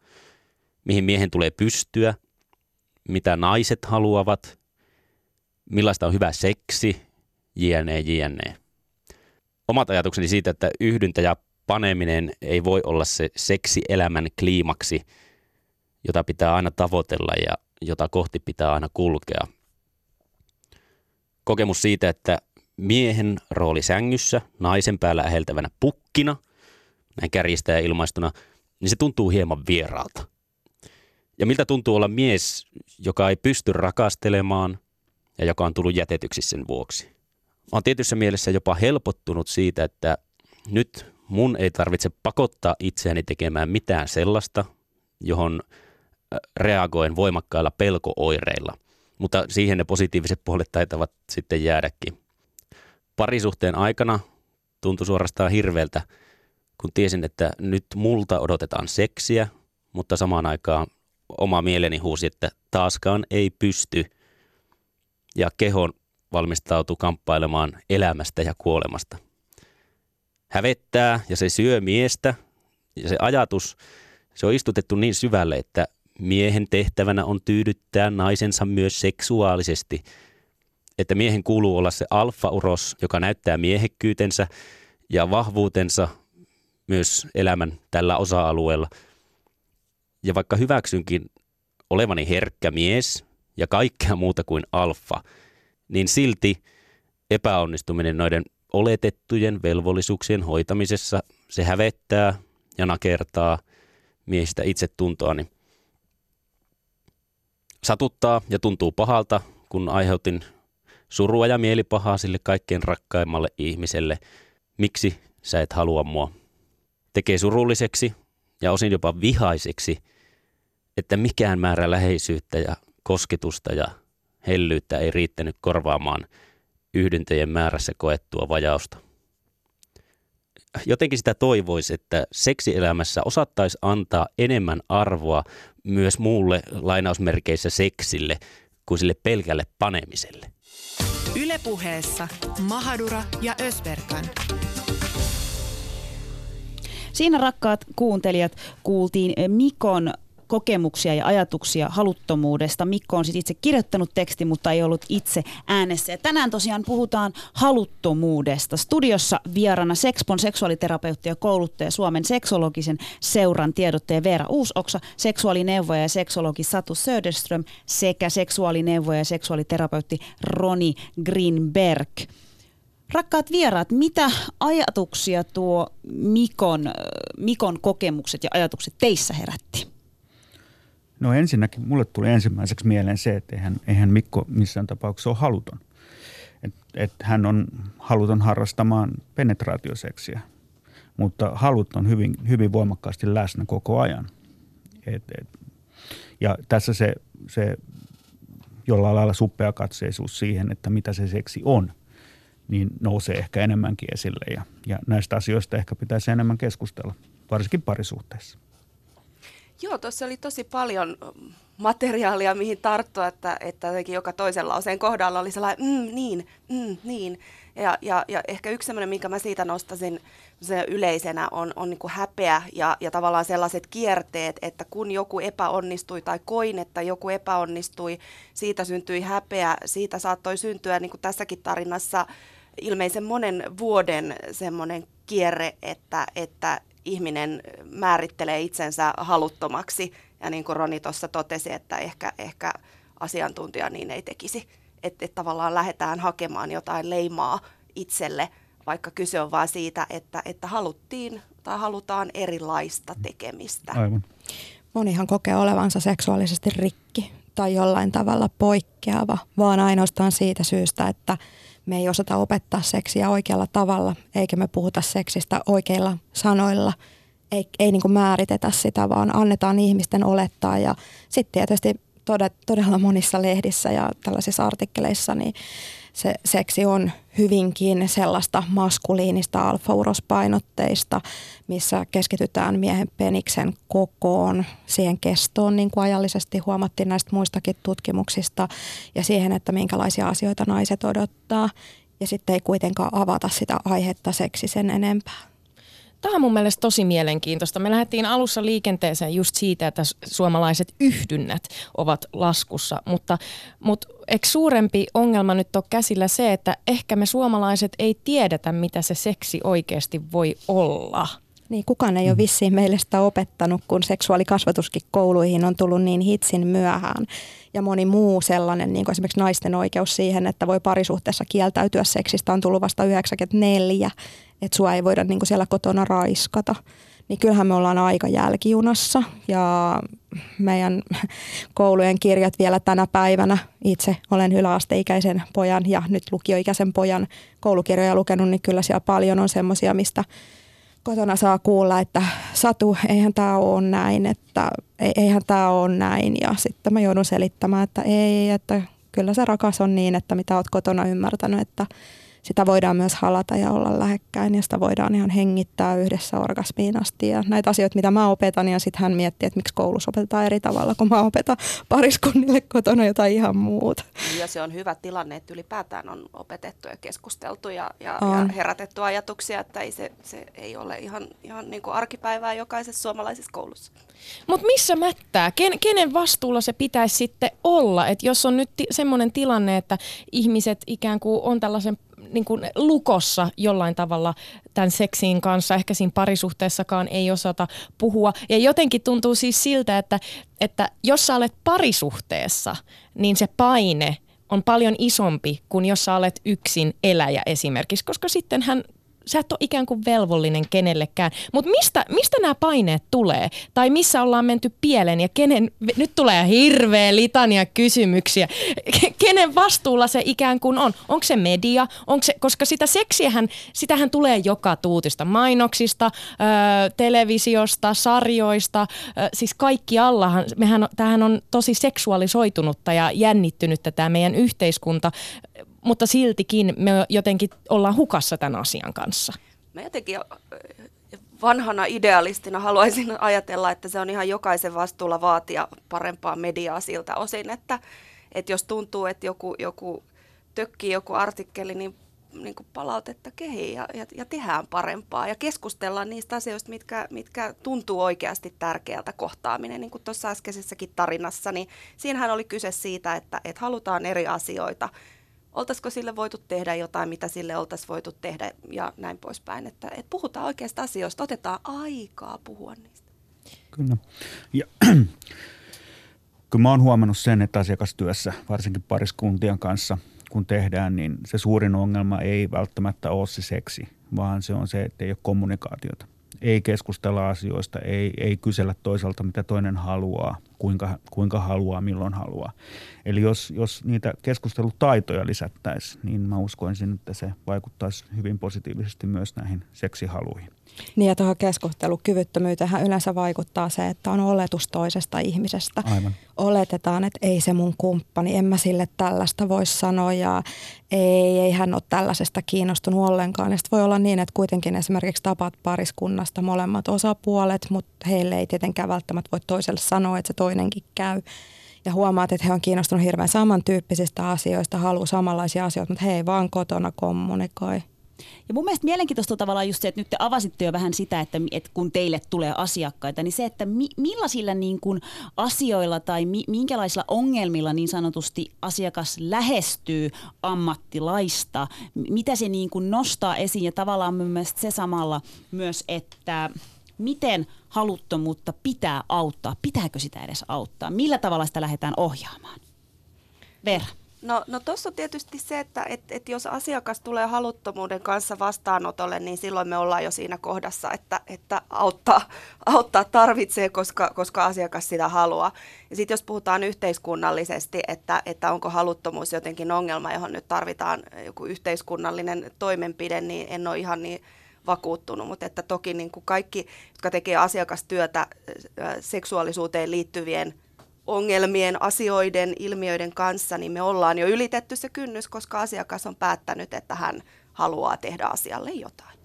G: mihin miehen tulee pystyä, mitä naiset haluavat, millaista on hyvä seksi, jne, jne. Omat ajatukseni siitä, että yhdyntä ja paneminen ei voi olla se seksielämän kliimaksi, jota pitää aina tavoitella ja jota kohti pitää aina kulkea. Kokemus siitä, että miehen rooli sängyssä, naisen päällä äheltävänä pukkina, näin kärjistää ilmaistuna, niin se tuntuu hieman vieraalta. Ja miltä tuntuu olla mies, joka ei pysty rakastelemaan ja joka on tullut jätetyksi sen vuoksi. Mä oon tietyssä mielessä jopa helpottunut siitä, että nyt mun ei tarvitse pakottaa itseäni tekemään mitään sellaista, johon reagoin voimakkailla pelkooireilla. Mutta siihen ne positiiviset puolet taitavat sitten jäädäkin. Parisuhteen aikana tuntui suorastaan hirveältä, kun tiesin, että nyt multa odotetaan seksiä, mutta samaan aikaan oma mieleni huusi, että taaskaan ei pysty. Ja kehon valmistautui kamppailemaan elämästä ja kuolemasta. Hävettää ja se syö miestä ja se ajatus, se on istutettu niin syvälle, että miehen tehtävänä on tyydyttää naisensa myös seksuaalisesti, että miehen kuuluu olla se alfa-uros, joka näyttää miehekkyytensä ja vahvuutensa myös elämän tällä osa-alueella. Ja vaikka hyväksynkin olevani herkkä mies ja kaikkea muuta kuin alfa, niin silti epäonnistuminen noiden oletettujen velvollisuuksien hoitamisessa se hävettää ja nakertaa miehistä itsetuntoani. Satuttaa ja tuntuu pahalta, kun aiheutin surua ja mielipahaa sille kaikkein rakkaimmalle ihmiselle. Miksi sä et halua mua? Tekee surulliseksi ja osin jopa vihaiseksi, että mikään määrä läheisyyttä ja kosketusta ja hellyyttä ei riittänyt korvaamaan yhdyntöjen määrässä koettua vajausta. Jotenkin sitä toivoisi, että seksielämässä osattaisi antaa enemmän arvoa myös muulle lainausmerkeissä seksille kuin sille pelkälle panemiselle.
B: Ylepuheessa Mahadura ja Ösberkan.
D: Siinä rakkaat kuuntelijat kuultiin Mikon kokemuksia ja ajatuksia haluttomuudesta. Mikko on siis itse kirjoittanut teksti, mutta ei ollut itse äänessä. Ja tänään tosiaan puhutaan haluttomuudesta. Studiossa vieraana Sexpon seksuaaliterapeutti ja kouluttaja Suomen seksologisen seuran tiedottaja Veera Uusoksa, seksuaalineuvoja ja seksologi Satu Söderström sekä seksuaalineuvoja ja seksuaaliterapeutti Roni Greenberg. Rakkaat vieraat, mitä ajatuksia tuo Mikon, Mikon kokemukset ja ajatukset teissä herätti?
A: No ensinnäkin mulle tuli ensimmäiseksi mieleen se, että eihän, eihän Mikko missään tapauksessa ole haluton. Et, et hän on haluton harrastamaan penetraatioseksiä, mutta halut on hyvin, hyvin voimakkaasti läsnä koko ajan. Et, et, ja tässä se, se jollain lailla suppea katseisuus siihen, että mitä se seksi on, niin nousee ehkä enemmänkin esille. Ja, ja näistä asioista ehkä pitäisi enemmän keskustella, varsinkin parisuhteessa.
C: Joo, tuossa oli tosi paljon materiaalia, mihin tarttua, että, että joka toisen lauseen kohdalla oli sellainen, mm, niin, mm, niin. Ja, ja, ja ehkä yksi sellainen, minkä mä siitä nostasin se yleisenä, on, on niin häpeä ja, ja tavallaan sellaiset kierteet, että kun joku epäonnistui tai koin, että joku epäonnistui, siitä syntyi häpeä, siitä saattoi syntyä niin kuin tässäkin tarinassa ilmeisen monen vuoden semmoinen kierre, että, että ihminen määrittelee itsensä haluttomaksi. Ja niin kuin Roni tuossa totesi, että ehkä, ehkä asiantuntija niin ei tekisi. Että et tavallaan lähdetään hakemaan jotain leimaa itselle, vaikka kyse on vain siitä, että, että haluttiin tai halutaan erilaista tekemistä.
A: Aivan.
F: Monihan kokee olevansa seksuaalisesti rikki tai jollain tavalla poikkeava, vaan ainoastaan siitä syystä, että me ei osata opettaa seksiä oikealla tavalla, eikä me puhuta seksistä oikeilla sanoilla ei, ei niin kuin määritetä sitä, vaan annetaan ihmisten olettaa. Ja sitten tietysti todella monissa lehdissä ja tällaisissa artikkeleissa, niin se seksi on hyvinkin sellaista maskuliinista alfaurospainotteista, missä keskitytään miehen peniksen kokoon, siihen kestoon, niin kuin ajallisesti huomattiin näistä muistakin tutkimuksista, ja siihen, että minkälaisia asioita naiset odottaa. Ja sitten ei kuitenkaan avata sitä aihetta seksi sen enempää.
E: Tämä on mun mielestä tosi mielenkiintoista. Me lähdettiin alussa liikenteeseen just siitä, että suomalaiset yhdynnät ovat laskussa, mutta, mutta eikö suurempi ongelma nyt ole käsillä se, että ehkä me suomalaiset ei tiedetä, mitä se seksi oikeasti voi olla?
F: Niin, kukaan ei ole vissiin meille sitä opettanut, kun seksuaalikasvatuskin kouluihin on tullut niin hitsin myöhään. Ja moni muu sellainen, niin kuin esimerkiksi naisten oikeus siihen, että voi parisuhteessa kieltäytyä seksistä, on tullut vasta 94 että sua ei voida niin kuin siellä kotona raiskata. Niin kyllähän me ollaan aika jälkijunassa ja meidän koulujen kirjat vielä tänä päivänä, itse olen yläasteikäisen pojan ja nyt lukioikäisen pojan koulukirjoja lukenut, niin kyllä siellä paljon on semmoisia, mistä kotona saa kuulla, että Satu, eihän tämä ole näin, että eihän tämä ole näin. Ja sitten mä joudun selittämään, että ei, että kyllä se rakas on niin, että mitä oot kotona ymmärtänyt, että sitä voidaan myös halata ja olla lähekkäin ja sitä voidaan ihan hengittää yhdessä orgasmiin asti. Ja näitä asioita, mitä mä opetan ja sitten hän miettii, että miksi koulussa opetetaan eri tavalla, kun mä opetan pariskunnille kotona jotain ihan muuta.
C: Ja se on hyvä tilanne, että ylipäätään on opetettu ja keskusteltu ja, ja, ja herätetty ajatuksia, että ei se, se ei ole ihan, ihan niin kuin arkipäivää jokaisessa suomalaisessa koulussa.
E: Mutta missä mättää? Ken, kenen vastuulla se pitäisi sitten olla? Et jos on nyt ti- semmoinen tilanne, että ihmiset ikään kuin on tällaisen niin kuin lukossa jollain tavalla tämän seksiin kanssa. Ehkä siinä parisuhteessakaan ei osata puhua. Ja jotenkin tuntuu siis siltä, että, että jos sä olet parisuhteessa, niin se paine on paljon isompi kuin jos sä olet yksin eläjä esimerkiksi, koska sitten hän sä et ole ikään kuin velvollinen kenellekään. Mutta mistä, mistä nämä paineet tulee? Tai missä ollaan menty pieleen ja kenen, nyt tulee hirveä litania kysymyksiä. Kenen vastuulla se ikään kuin on? Onko se media? Onko se, koska sitä seksiähän, sitähän tulee joka tuutista. Mainoksista, ö, televisiosta, sarjoista, ö, siis kaikki allahan. Mehän, tämähän on tosi seksuaalisoitunutta ja jännittynyttä tämä meidän yhteiskunta mutta siltikin me jotenkin ollaan hukassa tämän asian kanssa.
C: Mä jotenkin vanhana idealistina haluaisin ajatella, että se on ihan jokaisen vastuulla vaatia parempaa mediaa siltä osin, että, että jos tuntuu, että joku, joku tökkii joku artikkeli, niin, niin kuin palautetta kehiin ja, ja, ja tehdään parempaa ja keskustellaan niistä asioista, mitkä, mitkä tuntuu oikeasti tärkeältä kohtaaminen. Niin kuin tuossa äskeisessäkin tarinassa, niin siinähän oli kyse siitä, että, että halutaan eri asioita – oltaisiko sille voitu tehdä jotain, mitä sille oltaisiin voitu tehdä ja näin poispäin. Että, että puhutaan oikeasta asioista, otetaan aikaa puhua niistä.
A: Kyllä. Ja kyllä mä oon huomannut sen, että asiakastyössä, varsinkin pariskuntien kanssa, kun tehdään, niin se suurin ongelma ei välttämättä ole se seksi, vaan se on se, että ei ole kommunikaatiota ei keskustella asioista, ei, ei kysellä toiselta, mitä toinen haluaa, kuinka, kuinka haluaa, milloin haluaa. Eli jos, jos niitä keskustelutaitoja lisättäisiin, niin mä uskoisin, että se vaikuttaisi hyvin positiivisesti myös näihin seksihaluihin.
F: Niin ja tuohon keskustelukyvyttömyyteen yleensä vaikuttaa se, että on oletus toisesta ihmisestä.
A: Aivan.
F: Oletetaan, että ei se mun kumppani, en mä sille tällaista voi sanoa ja ei, ei hän ole tällaisesta kiinnostunut ollenkaan. Ja voi olla niin, että kuitenkin esimerkiksi tapat pariskunnasta molemmat osapuolet, mutta heille ei tietenkään välttämättä voi toiselle sanoa, että se toinenkin käy. Ja huomaat, että he on kiinnostunut hirveän samantyyppisistä asioista, haluaa samanlaisia asioita, mutta he ei vaan kotona kommunikoi.
D: Ja mun mielestä mielenkiintoista tavallaan just se, että nyt te avasitte jo vähän sitä, että, että kun teille tulee asiakkaita, niin se, että mi, millaisilla niin kuin asioilla tai mi, minkälaisilla ongelmilla niin sanotusti asiakas lähestyy ammattilaista, mitä se niin kuin nostaa esiin ja tavallaan mun mielestä se samalla myös, että miten haluttomuutta pitää auttaa, pitääkö sitä edes auttaa, millä tavalla sitä lähdetään ohjaamaan? Vera.
C: No, no tuossa on tietysti se, että et, et jos asiakas tulee haluttomuuden kanssa vastaanotolle, niin silloin me ollaan jo siinä kohdassa, että, että auttaa, auttaa tarvitsee, koska, koska asiakas sitä haluaa. Ja sitten jos puhutaan yhteiskunnallisesti, että, että onko haluttomuus jotenkin ongelma, johon nyt tarvitaan joku yhteiskunnallinen toimenpide, niin en ole ihan niin vakuuttunut, mutta että toki niin kuin kaikki, jotka tekee asiakastyötä seksuaalisuuteen liittyvien ongelmien, asioiden, ilmiöiden kanssa, niin me ollaan jo ylitetty se kynnys, koska asiakas on päättänyt, että hän haluaa tehdä asialle jotain.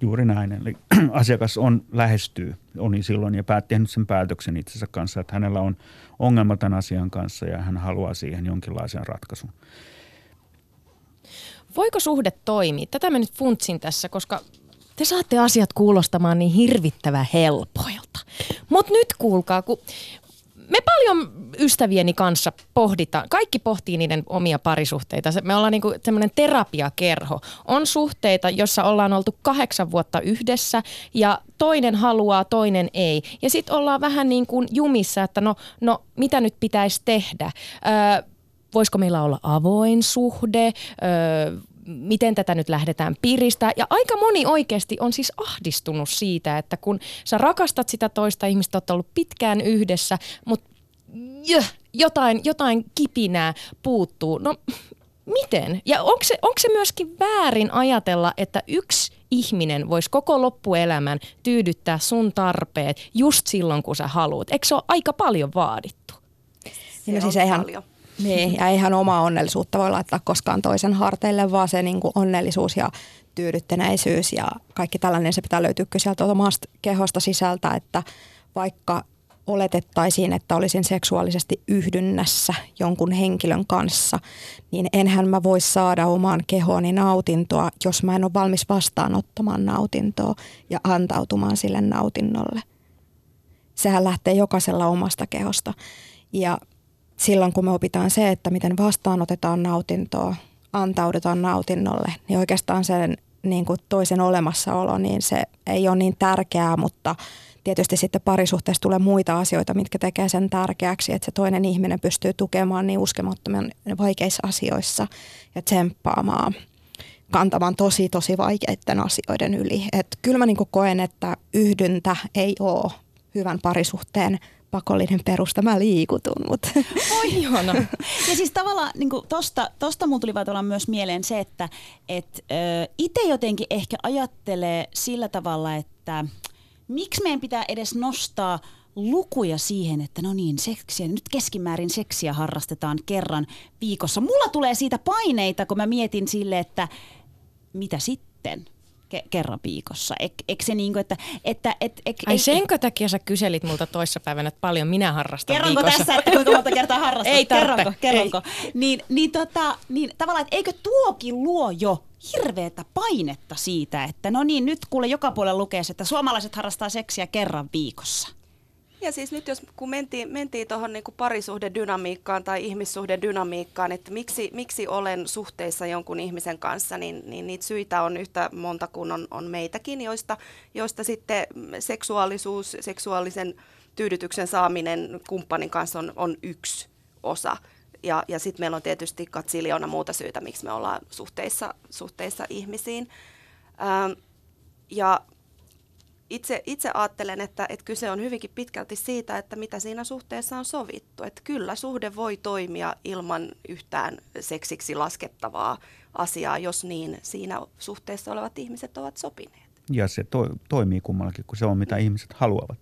A: Juuri näin. Eli asiakas on lähestyy, oli silloin ja päät, tehnyt sen päätöksen itsensä kanssa, että hänellä on ongelma tämän asian kanssa ja hän haluaa siihen jonkinlaisen ratkaisun.
E: Voiko suhde toimia? Tätä mä nyt funtsin tässä, koska te saatte asiat kuulostamaan niin hirvittävän helpoilta. Mutta nyt kuulkaa, kun me paljon ystävieni kanssa pohditaan, kaikki pohtii niiden omia parisuhteita. Me ollaan niinku semmoinen terapiakerho. On suhteita, jossa ollaan oltu kahdeksan vuotta yhdessä ja toinen haluaa, toinen ei. Ja sitten ollaan vähän niin kuin jumissa, että no, no mitä nyt pitäisi tehdä. Öö, voisiko meillä olla avoin suhde, öö, miten tätä nyt lähdetään piristää. Ja aika moni oikeasti on siis ahdistunut siitä, että kun sä rakastat sitä toista ihmistä, oot ollut pitkään yhdessä, mutta jotain, jotain kipinää puuttuu. No miten? Ja onko se, onko se myöskin väärin ajatella, että yksi ihminen voisi koko loppuelämän tyydyttää sun tarpeet just silloin, kun sä haluat? Eikö se ole aika paljon vaadittu?
F: Se no siis eihän, paljon. Niin, ja eihän omaa onnellisuutta voi laittaa koskaan toisen harteille, vaan se niin kuin onnellisuus ja tyydyttäneisyys ja kaikki tällainen, se pitää löytyä sieltä omasta kehosta sisältä, että vaikka oletettaisiin, että olisin seksuaalisesti yhdynnässä jonkun henkilön kanssa, niin enhän mä voi saada omaan kehooni nautintoa, jos mä en ole valmis vastaanottamaan nautintoa ja antautumaan sille nautinnolle. Sehän lähtee jokaisella omasta kehosta. Ja silloin kun me opitaan se, että miten vastaanotetaan nautintoa, antaudutaan nautinnolle, niin oikeastaan sen niin kuin toisen olemassaolo, niin se ei ole niin tärkeää, mutta tietysti sitten parisuhteessa tulee muita asioita, mitkä tekee sen tärkeäksi, että se toinen ihminen pystyy tukemaan niin uskomattoman vaikeissa asioissa ja tsemppaamaan kantamaan tosi, tosi vaikeiden asioiden yli. Et kyllä mä niin koen, että yhdyntä ei ole hyvän parisuhteen pakollinen perusta. Mä liikutun, mutta...
D: Oi ihana. Ja siis tavallaan niin tosta, tosta mun tuli vaan myös mieleen se, että et, itse jotenkin ehkä ajattelee sillä tavalla, että miksi meidän pitää edes nostaa lukuja siihen, että no niin, seksiä, nyt keskimäärin seksiä harrastetaan kerran viikossa. Mulla tulee siitä paineita, kun mä mietin sille, että mitä sitten? Ke- kerran viikossa. Eikö se niin kuin, että... että et,
E: et, Ai senkö takia sä kyselit multa toissapäivänä, että paljon minä harrastan
D: Kerronko
E: viikossa?
D: tässä, että kuinka monta kertaa harrastat? Ei Kerronko, kerronko. Ei. Niin, niin, tota, niin tavallaan, että eikö tuokin luo jo hirveätä painetta siitä, että no niin, nyt kuule joka puolella lukee, että suomalaiset harrastaa seksiä kerran viikossa.
C: Ja siis nyt jos kun mentiin, mentiin tuohon niin parisuhdedynamiikkaan tai ihmissuhdedynamiikkaan, että miksi, miksi olen suhteissa jonkun ihmisen kanssa, niin, niin niitä syitä on yhtä monta kuin on, on meitäkin, joista, joista sitten seksuaalisuus, seksuaalisen tyydytyksen saaminen kumppanin kanssa on, on yksi osa. Ja, ja sitten meillä on tietysti katsiliona muuta syytä, miksi me ollaan suhteissa, suhteissa ihmisiin. Ähm, ja itse, itse ajattelen, että, että kyse on hyvinkin pitkälti siitä, että mitä siinä suhteessa on sovittu. Että kyllä suhde voi toimia ilman yhtään seksiksi laskettavaa asiaa, jos niin siinä suhteessa olevat ihmiset ovat sopineet.
A: Ja se to, toimii kummallakin, kun se on mitä ihmiset haluavat.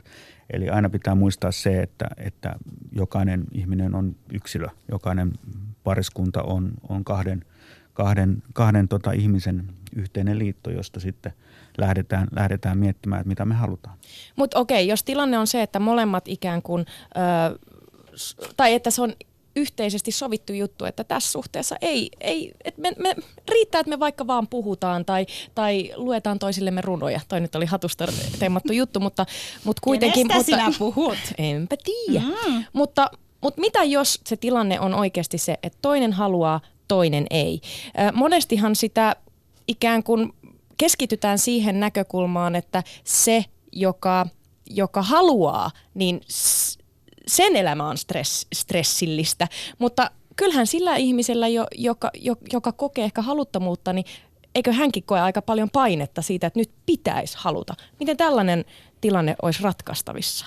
A: Eli aina pitää muistaa se, että, että jokainen ihminen on yksilö, jokainen pariskunta on, on kahden, kahden, kahden tota ihmisen yhteinen liitto, josta sitten – lähdetään, lähdetään miettimään, että mitä me halutaan.
E: Mutta okei, jos tilanne on se, että molemmat ikään kuin, ö, tai että se on yhteisesti sovittu juttu, että tässä suhteessa ei, ei että me, me, riittää, että me vaikka vaan puhutaan tai, tai luetaan toisillemme runoja. Toi nyt oli hatusta teemattu juttu, mutta, mutta kuitenkin...
D: Kenestä
E: mutta,
D: sinä puhut?
E: Enpä tiedä. Mm. Mutta, mutta mitä jos se tilanne on oikeasti se, että toinen haluaa, toinen ei? Monestihan sitä ikään kuin keskitytään siihen näkökulmaan, että se, joka, joka haluaa, niin sen elämä on stress, stressillistä. Mutta kyllähän sillä ihmisellä, jo, joka, joka kokee ehkä haluttomuutta, niin eikö hänkin koe aika paljon painetta siitä, että nyt pitäisi haluta. Miten tällainen tilanne olisi ratkaistavissa?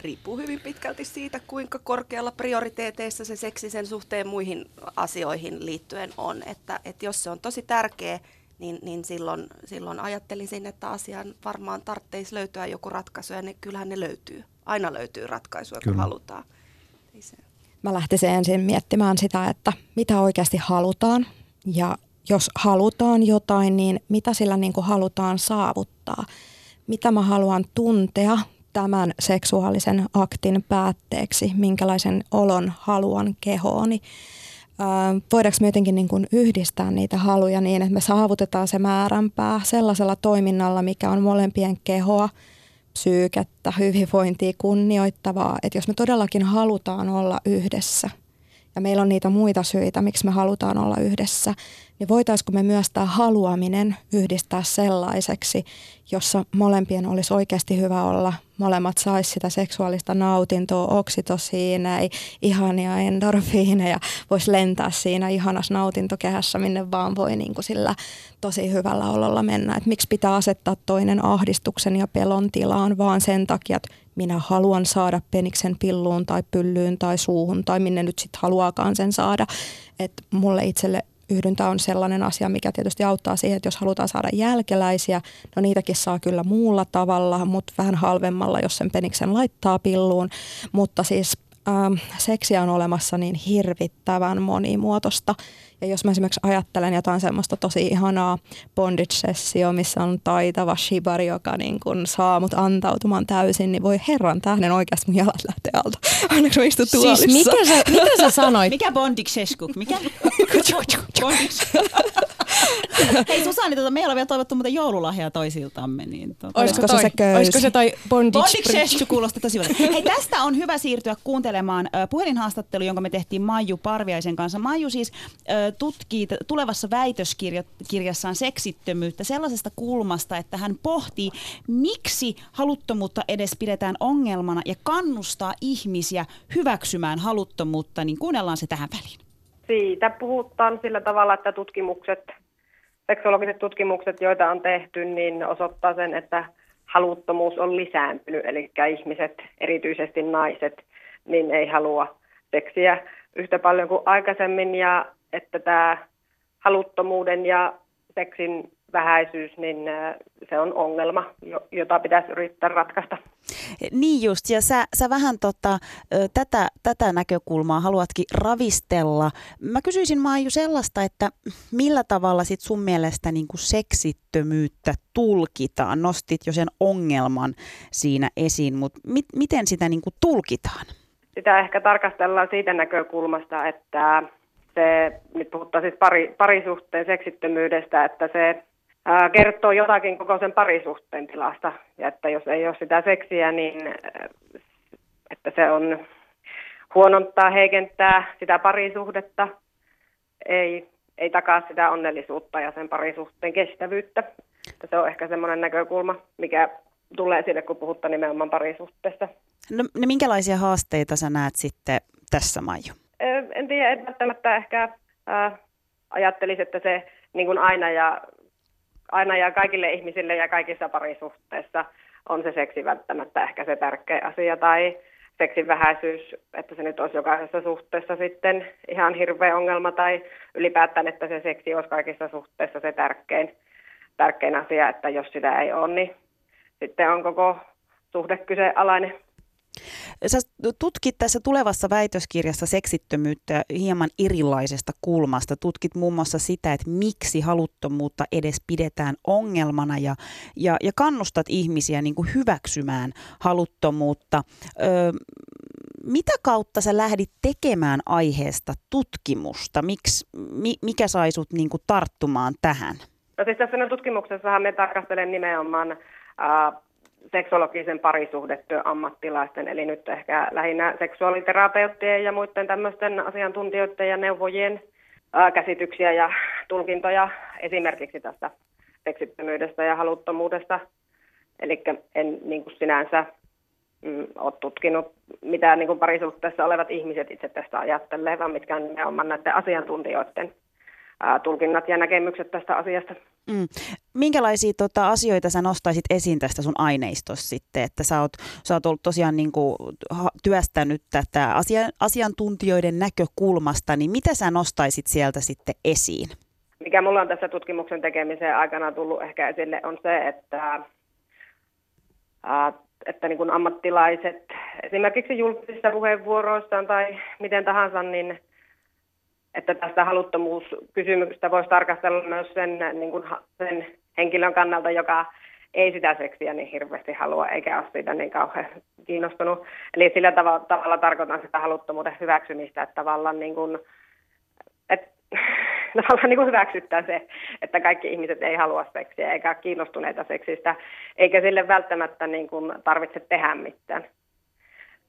C: Riippuu hyvin pitkälti siitä, kuinka korkealla prioriteeteissa se seksi sen suhteen muihin asioihin liittyen on. Että, että jos se on tosi tärkeä niin, niin silloin, silloin ajattelisin, että asiaan varmaan tarvitsisi löytyä joku ratkaisu ja ne, kyllähän ne löytyy. Aina löytyy ratkaisuja, kun
A: Kyllä.
C: halutaan. Ei se.
F: Mä lähtisin ensin miettimään sitä, että mitä oikeasti halutaan ja jos halutaan jotain, niin mitä sillä niin kuin halutaan saavuttaa. Mitä mä haluan tuntea tämän seksuaalisen aktin päätteeksi, minkälaisen olon haluan kehooni. Voidaanko me jotenkin niin kuin yhdistää niitä haluja niin, että me saavutetaan se määränpää sellaisella toiminnalla, mikä on molempien kehoa, psyykettä, hyvinvointia kunnioittavaa, että jos me todellakin halutaan olla yhdessä ja meillä on niitä muita syitä, miksi me halutaan olla yhdessä, niin voitaisiko me myös tämä haluaminen yhdistää sellaiseksi, jossa molempien olisi oikeasti hyvä olla, molemmat sais sitä seksuaalista nautintoa, oksitosiineja, ihania endorfiineja, voisi lentää siinä ihanassa nautintokehässä, minne vaan voi niin kuin sillä tosi hyvällä ololla mennä. Et miksi pitää asettaa toinen ahdistuksen ja pelon tilaan vaan sen takia, että minä haluan saada peniksen pilluun tai pyllyyn tai suuhun tai minne nyt sitten haluaakaan sen saada. Että mulle itselle yhdyntä on sellainen asia, mikä tietysti auttaa siihen, että jos halutaan saada jälkeläisiä, no niitäkin saa kyllä muulla tavalla, mutta vähän halvemmalla, jos sen peniksen laittaa pilluun. Mutta siis ähm, seksiä on olemassa niin hirvittävän monimuotoista. Ja jos mä esimerkiksi ajattelen jotain semmoista tosi ihanaa bondage-sessio, missä on taitava shibari, joka niin kun saa mut antautumaan täysin, niin voi herran tähden oikeasti mun jalat lähtee alta. Onneksi mä istun tuolissa.
E: Siis mikä sä, mitä sä sanoit?
D: Mikä bondikseskuk? Mikä? Hei Susanni, tota, me ei ole vielä toivottu muuten joululahjaa toisiltamme. Niin, tota.
F: Olisiko se se köysi?
E: Olisiko se toi bondage?
D: Kuulostaa tosi hyvältä. Hei, tästä on hyvä siirtyä kuuntelemaan puhelinhaastattelu, jonka me tehtiin Maiju Parviaisen kanssa. Maiju siis tutkii tulevassa väitöskirjassaan seksittömyyttä sellaisesta kulmasta, että hän pohtii, miksi haluttomuutta edes pidetään ongelmana ja kannustaa ihmisiä hyväksymään haluttomuutta, niin kuunnellaan se tähän väliin.
H: Siitä puhutaan sillä tavalla, että tutkimukset, seksologiset tutkimukset, joita on tehty, niin osoittaa sen, että haluttomuus on lisääntynyt, eli ihmiset, erityisesti naiset, niin ei halua seksiä yhtä paljon kuin aikaisemmin, ja että tämä haluttomuuden ja seksin vähäisyys, niin se on ongelma, jo- jota pitäisi yrittää ratkaista.
D: Niin just, ja sä, sä vähän tota, tätä, tätä näkökulmaa haluatkin ravistella. Mä kysyisin Maiju sellaista, että millä tavalla sit sun mielestä niin kuin seksittömyyttä tulkitaan? Nostit jo sen ongelman siinä esiin, mutta mit, miten sitä niin kuin tulkitaan?
H: Sitä ehkä tarkastellaan siitä näkökulmasta, että se, nyt puhutaan siis pari, parisuhteen seksittömyydestä, että se ää, kertoo jotakin koko sen parisuhteen tilasta. Ja että jos ei ole sitä seksiä, niin ää, että se on huonontaa, heikentää sitä parisuhdetta, ei, ei takaa sitä onnellisuutta ja sen parisuhteen kestävyyttä. Että se on ehkä semmoinen näkökulma, mikä tulee sille, kun puhutaan nimenomaan parisuhteesta.
D: No, no minkälaisia haasteita sä näet sitten tässä, Maiju?
H: En tiedä, en välttämättä ehkä äh, ajattelisi, että se niin kuin aina, ja, aina ja kaikille ihmisille ja kaikissa parisuhteissa on se seksi välttämättä ehkä se tärkeä asia tai seksin vähäisyys, että se nyt olisi jokaisessa suhteessa sitten ihan hirveä ongelma tai ylipäätään, että se seksi olisi kaikissa suhteissa se tärkein, tärkein asia, että jos sitä ei ole, niin sitten on koko suhde kyseenalainen.
D: Sä tutkit tässä tulevassa väitöskirjassa seksittömyyttä hieman erilaisesta kulmasta. Tutkit muun muassa sitä, että miksi haluttomuutta edes pidetään ongelmana ja, ja, ja kannustat ihmisiä niin kuin hyväksymään haluttomuutta. Öö, mitä kautta sä lähdit tekemään aiheesta tutkimusta? Miks, mi, mikä sai sut niin kuin tarttumaan tähän?
H: No siis tässä tutkimuksessahan me tarkastelen nimenomaan äh, seksologisen parisuhdetyön ammattilaisten, eli nyt ehkä lähinnä seksuaaliterapeuttien ja muiden tämmöisten asiantuntijoiden ja neuvojien äh, käsityksiä ja tulkintoja esimerkiksi tästä seksittömyydestä ja haluttomuudesta. Eli en niin kuin sinänsä mm, ole tutkinut, mitä niin kuin parisuhteessa olevat ihmiset itse tästä ajattelee, vaan mitkä on näiden asiantuntijoiden ää, tulkinnat ja näkemykset tästä asiasta.
D: Mm. Minkälaisia tota, asioita sä nostaisit esiin tästä sun aineistossa sitten, että sä oot, sä oot ollut tosiaan niin kuin, työstänyt tätä asia, asiantuntijoiden näkökulmasta, niin mitä sä nostaisit sieltä sitten esiin?
H: mikä mulla on tässä tutkimuksen tekemisen aikana tullut ehkä esille, on se, että, ää, että niin kuin ammattilaiset esimerkiksi julkisissa puheenvuoroissaan tai miten tahansa, niin että tästä haluttomuuskysymyksestä voisi tarkastella myös sen, niin kuin sen henkilön kannalta, joka ei sitä seksiä niin hirveästi halua eikä ole siitä niin kauhean kiinnostunut. Eli sillä tavalla, tavalla tarkoitan sitä haluttomuuden hyväksymistä, että tavallaan, niin kuin, että tavallaan niin kuin hyväksyttää se, että kaikki ihmiset ei halua seksiä eikä ole kiinnostuneita seksistä, eikä sille välttämättä niin kuin tarvitse tehdä mitään.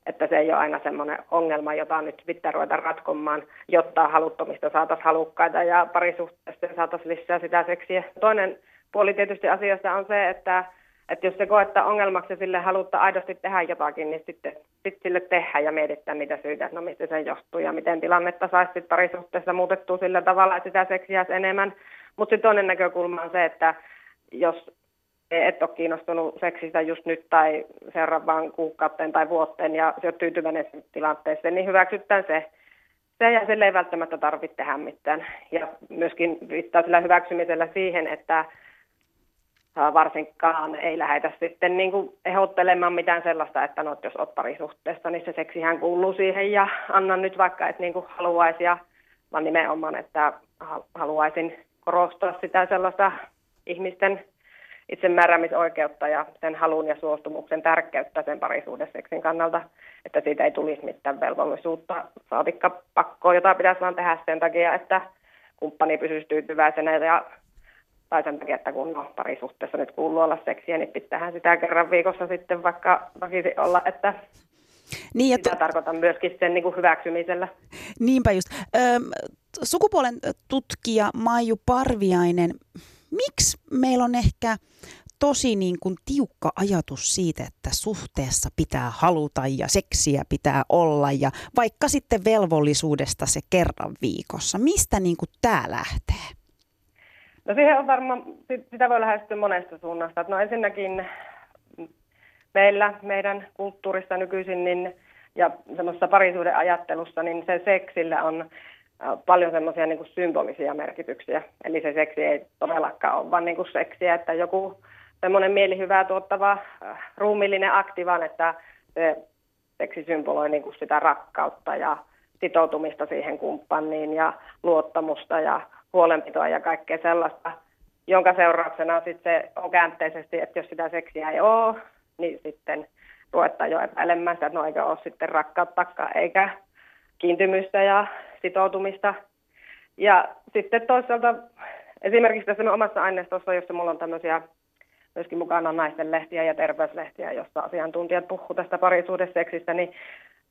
H: Että se ei ole aina semmoinen ongelma, jota nyt pitää ruveta ratkomaan, jotta haluttomista saataisiin halukkaita ja parisuhteessa saataisiin lisää sitä seksiä. Toinen puoli tietysti asiassa on se, että, että jos se koettaa ongelmaksi ja sille haluttaa aidosti tehdä jotakin, niin sitten sit sille tehdään ja mietitään niitä syitä, että no mistä se johtuu ja miten tilannetta saisi parisuhteessa muutettua sillä tavalla, että sitä seksiä enemmän. Mutta sitten toinen näkökulma on se, että jos et ole kiinnostunut seksistä just nyt tai seuraavaan kuukauteen tai vuoteen ja se on tyytyväinen tilanteeseen, niin hyväksytään se. Se ja sille ei välttämättä tarvitse tehdä mitään. Ja myöskin viittaa sillä hyväksymisellä siihen, että varsinkaan ei lähdetä sitten niin kuin ehdottelemaan mitään sellaista, että no, jos olet parisuhteessa, niin se seksihän kuuluu siihen ja annan nyt vaikka, että niin kuin haluaisi, ja, vaan nimenomaan, että haluaisin korostaa sitä sellaista ihmisten itsemääräämisoikeutta ja sen halun ja suostumuksen tärkeyttä sen parisuudeseksin kannalta, että siitä ei tulisi mitään velvollisuutta, saatikka pakkoa, jota pitäisi vaan tehdä sen takia, että kumppani pysyisi tyytyväisenä ja tai sen takia, että kun no, parisuhteessa nyt kuuluu olla seksiä, niin pitäähän sitä kerran viikossa sitten vaikka väkisi olla, että niin, ja sitä tarkoitan myöskin sen niin kuin hyväksymisellä.
D: Niinpä just. Öm, sukupuolen tutkija Maiju Parviainen, miksi meillä on ehkä tosi niin kuin tiukka ajatus siitä, että suhteessa pitää haluta ja seksiä pitää olla ja vaikka sitten velvollisuudesta se kerran viikossa. Mistä niin kuin tämä lähtee?
H: No siihen on varmaan, sitä voi lähestyä monesta suunnasta. No ensinnäkin meillä, meidän kulttuurissa nykyisin niin, ja semmoisessa parisuuden ajattelussa, niin se seksillä on paljon semmoisia niin symbolisia merkityksiä. Eli se seksi ei todellakaan ole vain niin seksiä, että joku semmoinen mielihyvää tuottava ruumillinen akti, vaan että se seksi symboloi niin kuin sitä rakkautta ja sitoutumista siihen kumppaniin ja luottamusta ja huolenpitoa ja kaikkea sellaista, jonka seurauksena sitten se on käänteisesti, että jos sitä seksiä ei ole, niin sitten ruvetaan jo epäilemään sitä, että no eikö ole sitten rakkauttakaan eikä kiintymystä ja sitoutumista. Ja sitten toisaalta esimerkiksi tässä omassa aineistossa, jossa mulla on tämmöisiä myöskin mukana naisten lehtiä ja terveyslehtiä, jossa asiantuntijat puhuvat tästä parisuudesseksistä, niin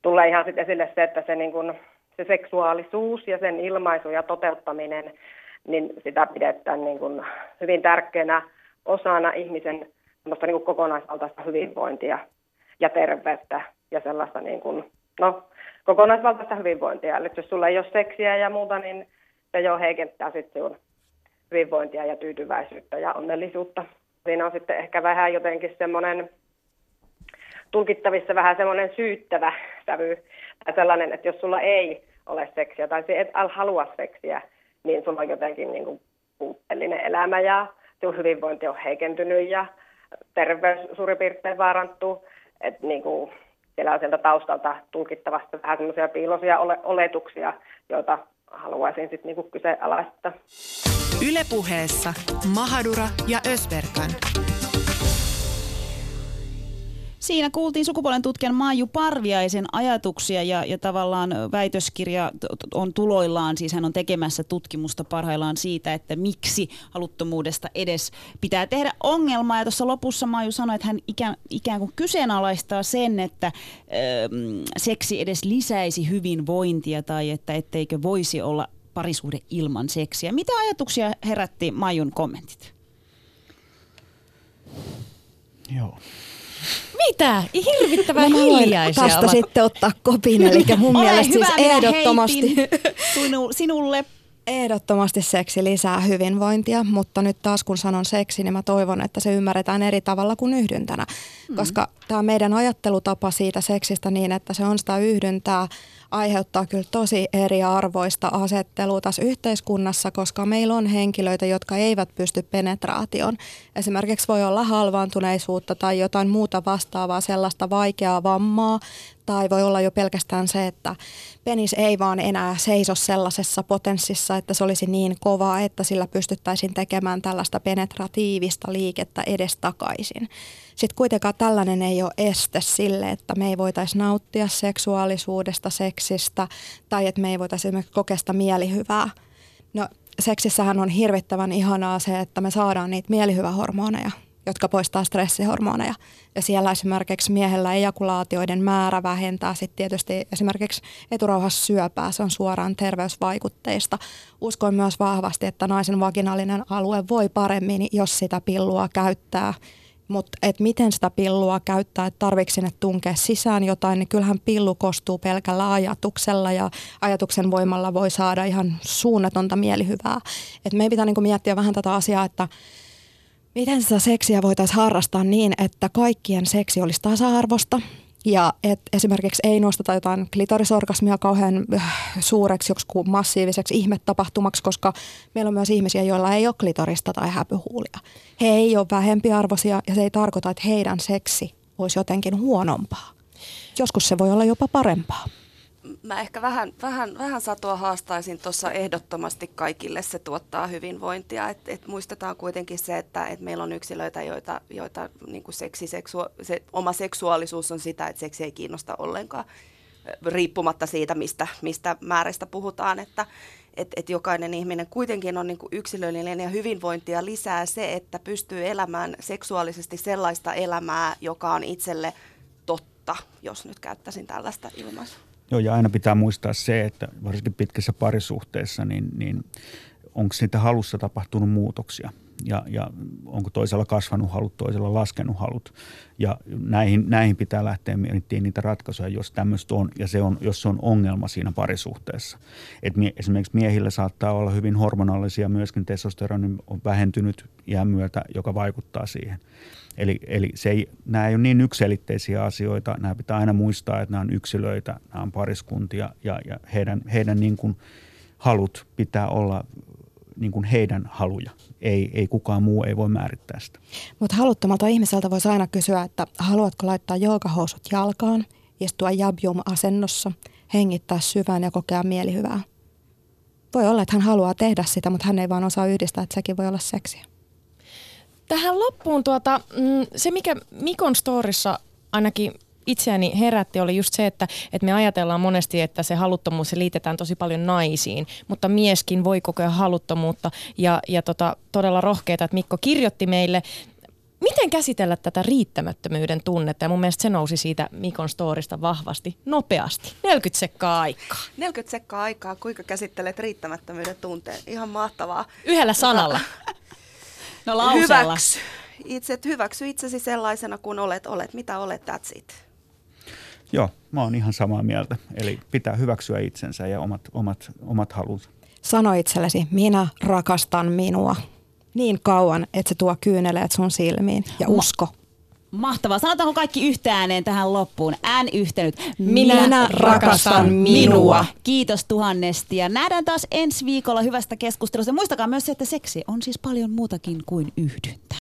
H: tulee ihan sitten esille se, että se niin kuin se seksuaalisuus ja sen ilmaisu ja toteuttaminen, niin sitä pidetään niin kuin hyvin tärkeänä osana ihmisen niin kuin kokonaisvaltaista hyvinvointia ja terveyttä ja sellaista niin kuin, no, kokonaisvaltaista hyvinvointia. Eli jos sulla ei ole seksiä ja muuta, niin se jo heikentää sitten hyvinvointia ja tyytyväisyyttä ja onnellisuutta. Siinä on sitten ehkä vähän jotenkin semmoinen tulkittavissa vähän semmoinen syyttävä sävy tai sellainen, että jos sulla ei ole seksiä tai et halua seksiä, niin sulla on jotenkin niin kuin puutteellinen elämä ja sun hyvinvointi on heikentynyt ja terveys suurin piirtein vaarantuu. Että niin kuin siellä on sieltä taustalta tulkittavasti vähän semmoisia piiloisia ole- oletuksia, joita haluaisin sitten niinku kyseenalaistaa.
B: Ylepuheessa Mahadura ja Ösberkan.
D: Siinä kuultiin sukupuolen tutkijan Maiju Parviaisen ajatuksia ja, ja tavallaan väitöskirja on tuloillaan, siis hän on tekemässä tutkimusta parhaillaan siitä, että miksi haluttomuudesta edes pitää tehdä ongelmaa. Ja tuossa lopussa Maiju sanoi, että hän ikään, ikään kuin kyseenalaistaa sen, että ö, seksi edes lisäisi hyvinvointia tai että etteikö voisi olla parisuhde ilman seksiä. Mitä ajatuksia herätti Maijun kommentit?
A: Joo.
E: Mitä? Hirvittävän no, hiljaisia
F: tästä sitten ottaa kopin, eli mun
D: Ole
F: mielestä
D: hyvä,
F: siis ehdottomasti...
D: sinulle
F: Ehdottomasti seksi lisää hyvinvointia, mutta nyt taas kun sanon seksi, niin mä toivon, että se ymmärretään eri tavalla kuin yhdyntänä. Mm. Koska tämä meidän ajattelutapa siitä seksistä niin, että se on sitä yhdyntää, aiheuttaa kyllä tosi eriarvoista asettelua tässä yhteiskunnassa, koska meillä on henkilöitä, jotka eivät pysty penetraation. Esimerkiksi voi olla halvaantuneisuutta tai jotain muuta vastaavaa, sellaista vaikeaa vammaa, tai voi olla jo pelkästään se, että penis ei vaan enää seiso sellaisessa potenssissa, että se olisi niin kovaa, että sillä pystyttäisiin tekemään tällaista penetratiivista liikettä edestakaisin. Sitten kuitenkaan tällainen ei ole este sille, että me ei voitaisi nauttia seksuaalisuudesta, seksistä tai että me ei voitaisi esimerkiksi kokea mielihyvää. No seksissähän on hirvittävän ihanaa se, että me saadaan niitä mielihyvähormoneja, jotka poistaa stressihormoneja. Ja siellä esimerkiksi miehellä ejakulaatioiden määrä vähentää sitten tietysti esimerkiksi eturauhassa syöpää. Se on suoraan terveysvaikutteista. Uskoin myös vahvasti, että naisen vaginaalinen alue voi paremmin, jos sitä pillua käyttää – mutta et miten sitä pillua käyttää, että tarvitsetko sinne tunkea sisään jotain, niin kyllähän pillu kostuu pelkällä ajatuksella ja ajatuksen voimalla voi saada ihan suunnatonta mielihyvää. Et meidän pitää niinku miettiä vähän tätä asiaa, että miten sitä seksiä voitaisiin harrastaa niin, että kaikkien seksi olisi tasa-arvosta ja et esimerkiksi ei nosteta jotain klitorisorgasmia kauhean äh, suureksi joku massiiviseksi ihmetapahtumaksi, koska meillä on myös ihmisiä, joilla ei ole klitorista tai häpyhuulia. He ei ole vähempiarvoisia ja se ei tarkoita, että heidän seksi olisi jotenkin huonompaa. Joskus se voi olla jopa parempaa
C: mä ehkä vähän, vähän, vähän satua haastaisin tuossa ehdottomasti kaikille se tuottaa hyvinvointia. Et, et muistetaan kuitenkin se, että et meillä on yksilöitä, joita, joita niin seksi, seksua, se oma seksuaalisuus on sitä, että seksi ei kiinnosta ollenkaan riippumatta siitä, mistä, mistä määrästä puhutaan, että et, et jokainen ihminen kuitenkin on niin yksilöllinen ja hyvinvointia lisää se, että pystyy elämään seksuaalisesti sellaista elämää, joka on itselle totta, jos nyt käyttäisin tällaista ilmaisua.
A: Joo, ja aina pitää muistaa se, että varsinkin pitkässä parisuhteessa, niin, niin onko siitä halussa tapahtunut muutoksia ja, ja onko toisella kasvanut halut, toisella laskenut halut. Ja näihin, näihin pitää lähteä miettimään niitä ratkaisuja, jos tämmöistä on, ja se on, jos se on ongelma siinä parisuhteessa. Et mie, esimerkiksi miehillä saattaa olla hyvin hormonaalisia, myöskin testosteroni on vähentynyt iän myötä, joka vaikuttaa siihen. Eli, eli se ei, nämä ei ole niin yksilitteisiä asioita. Nämä pitää aina muistaa, että nämä on yksilöitä, nämä on pariskuntia ja, ja heidän, heidän niin kuin halut pitää olla niin kuin heidän haluja. Ei, ei kukaan muu ei voi määrittää sitä.
F: Mutta haluttomalta ihmiseltä voisi aina kysyä, että haluatko laittaa joogahousut jalkaan, istua jabjum-asennossa, hengittää syvään ja kokea mielihyvää. Voi olla, että hän haluaa tehdä sitä, mutta hän ei vaan osaa yhdistää, että sekin voi olla seksiä.
E: Tähän loppuun tuota, mm, se, mikä Mikon storissa ainakin itseäni herätti oli just se, että, että me ajatellaan monesti, että se haluttomuus se liitetään tosi paljon naisiin, mutta mieskin voi kokea haluttomuutta ja, ja tota, todella rohkeita, että Mikko kirjoitti meille Miten käsitellä tätä riittämättömyyden tunnetta? Ja mun mielestä se nousi siitä Mikon storista vahvasti, nopeasti. 40 sekkaa aikaa.
C: 40 sekkaa aikaa, kuinka käsittelet riittämättömyyden tunteen? Ihan mahtavaa.
E: Yhdellä sanalla.
D: No lausella.
C: Hyväksy, itse, hyväksy itsesi sellaisena kuin olet, olet mitä olet, that's it.
A: Joo, mä oon ihan samaa mieltä. Eli pitää hyväksyä itsensä ja omat, omat, omat halut.
F: Sano itsellesi, minä rakastan minua niin kauan, että se tuo kyyneleet sun silmiin ja usko.
D: Mahtavaa. Sanotaanko kaikki yhtääneen tähän loppuun? Ään yhtenyt.
F: Minä, Minä rakastan minua.
D: Kiitos tuhannesti ja nähdään taas ensi viikolla hyvästä keskustelusta. Muistakaa myös se, että seksi on siis paljon muutakin kuin yhdyntä.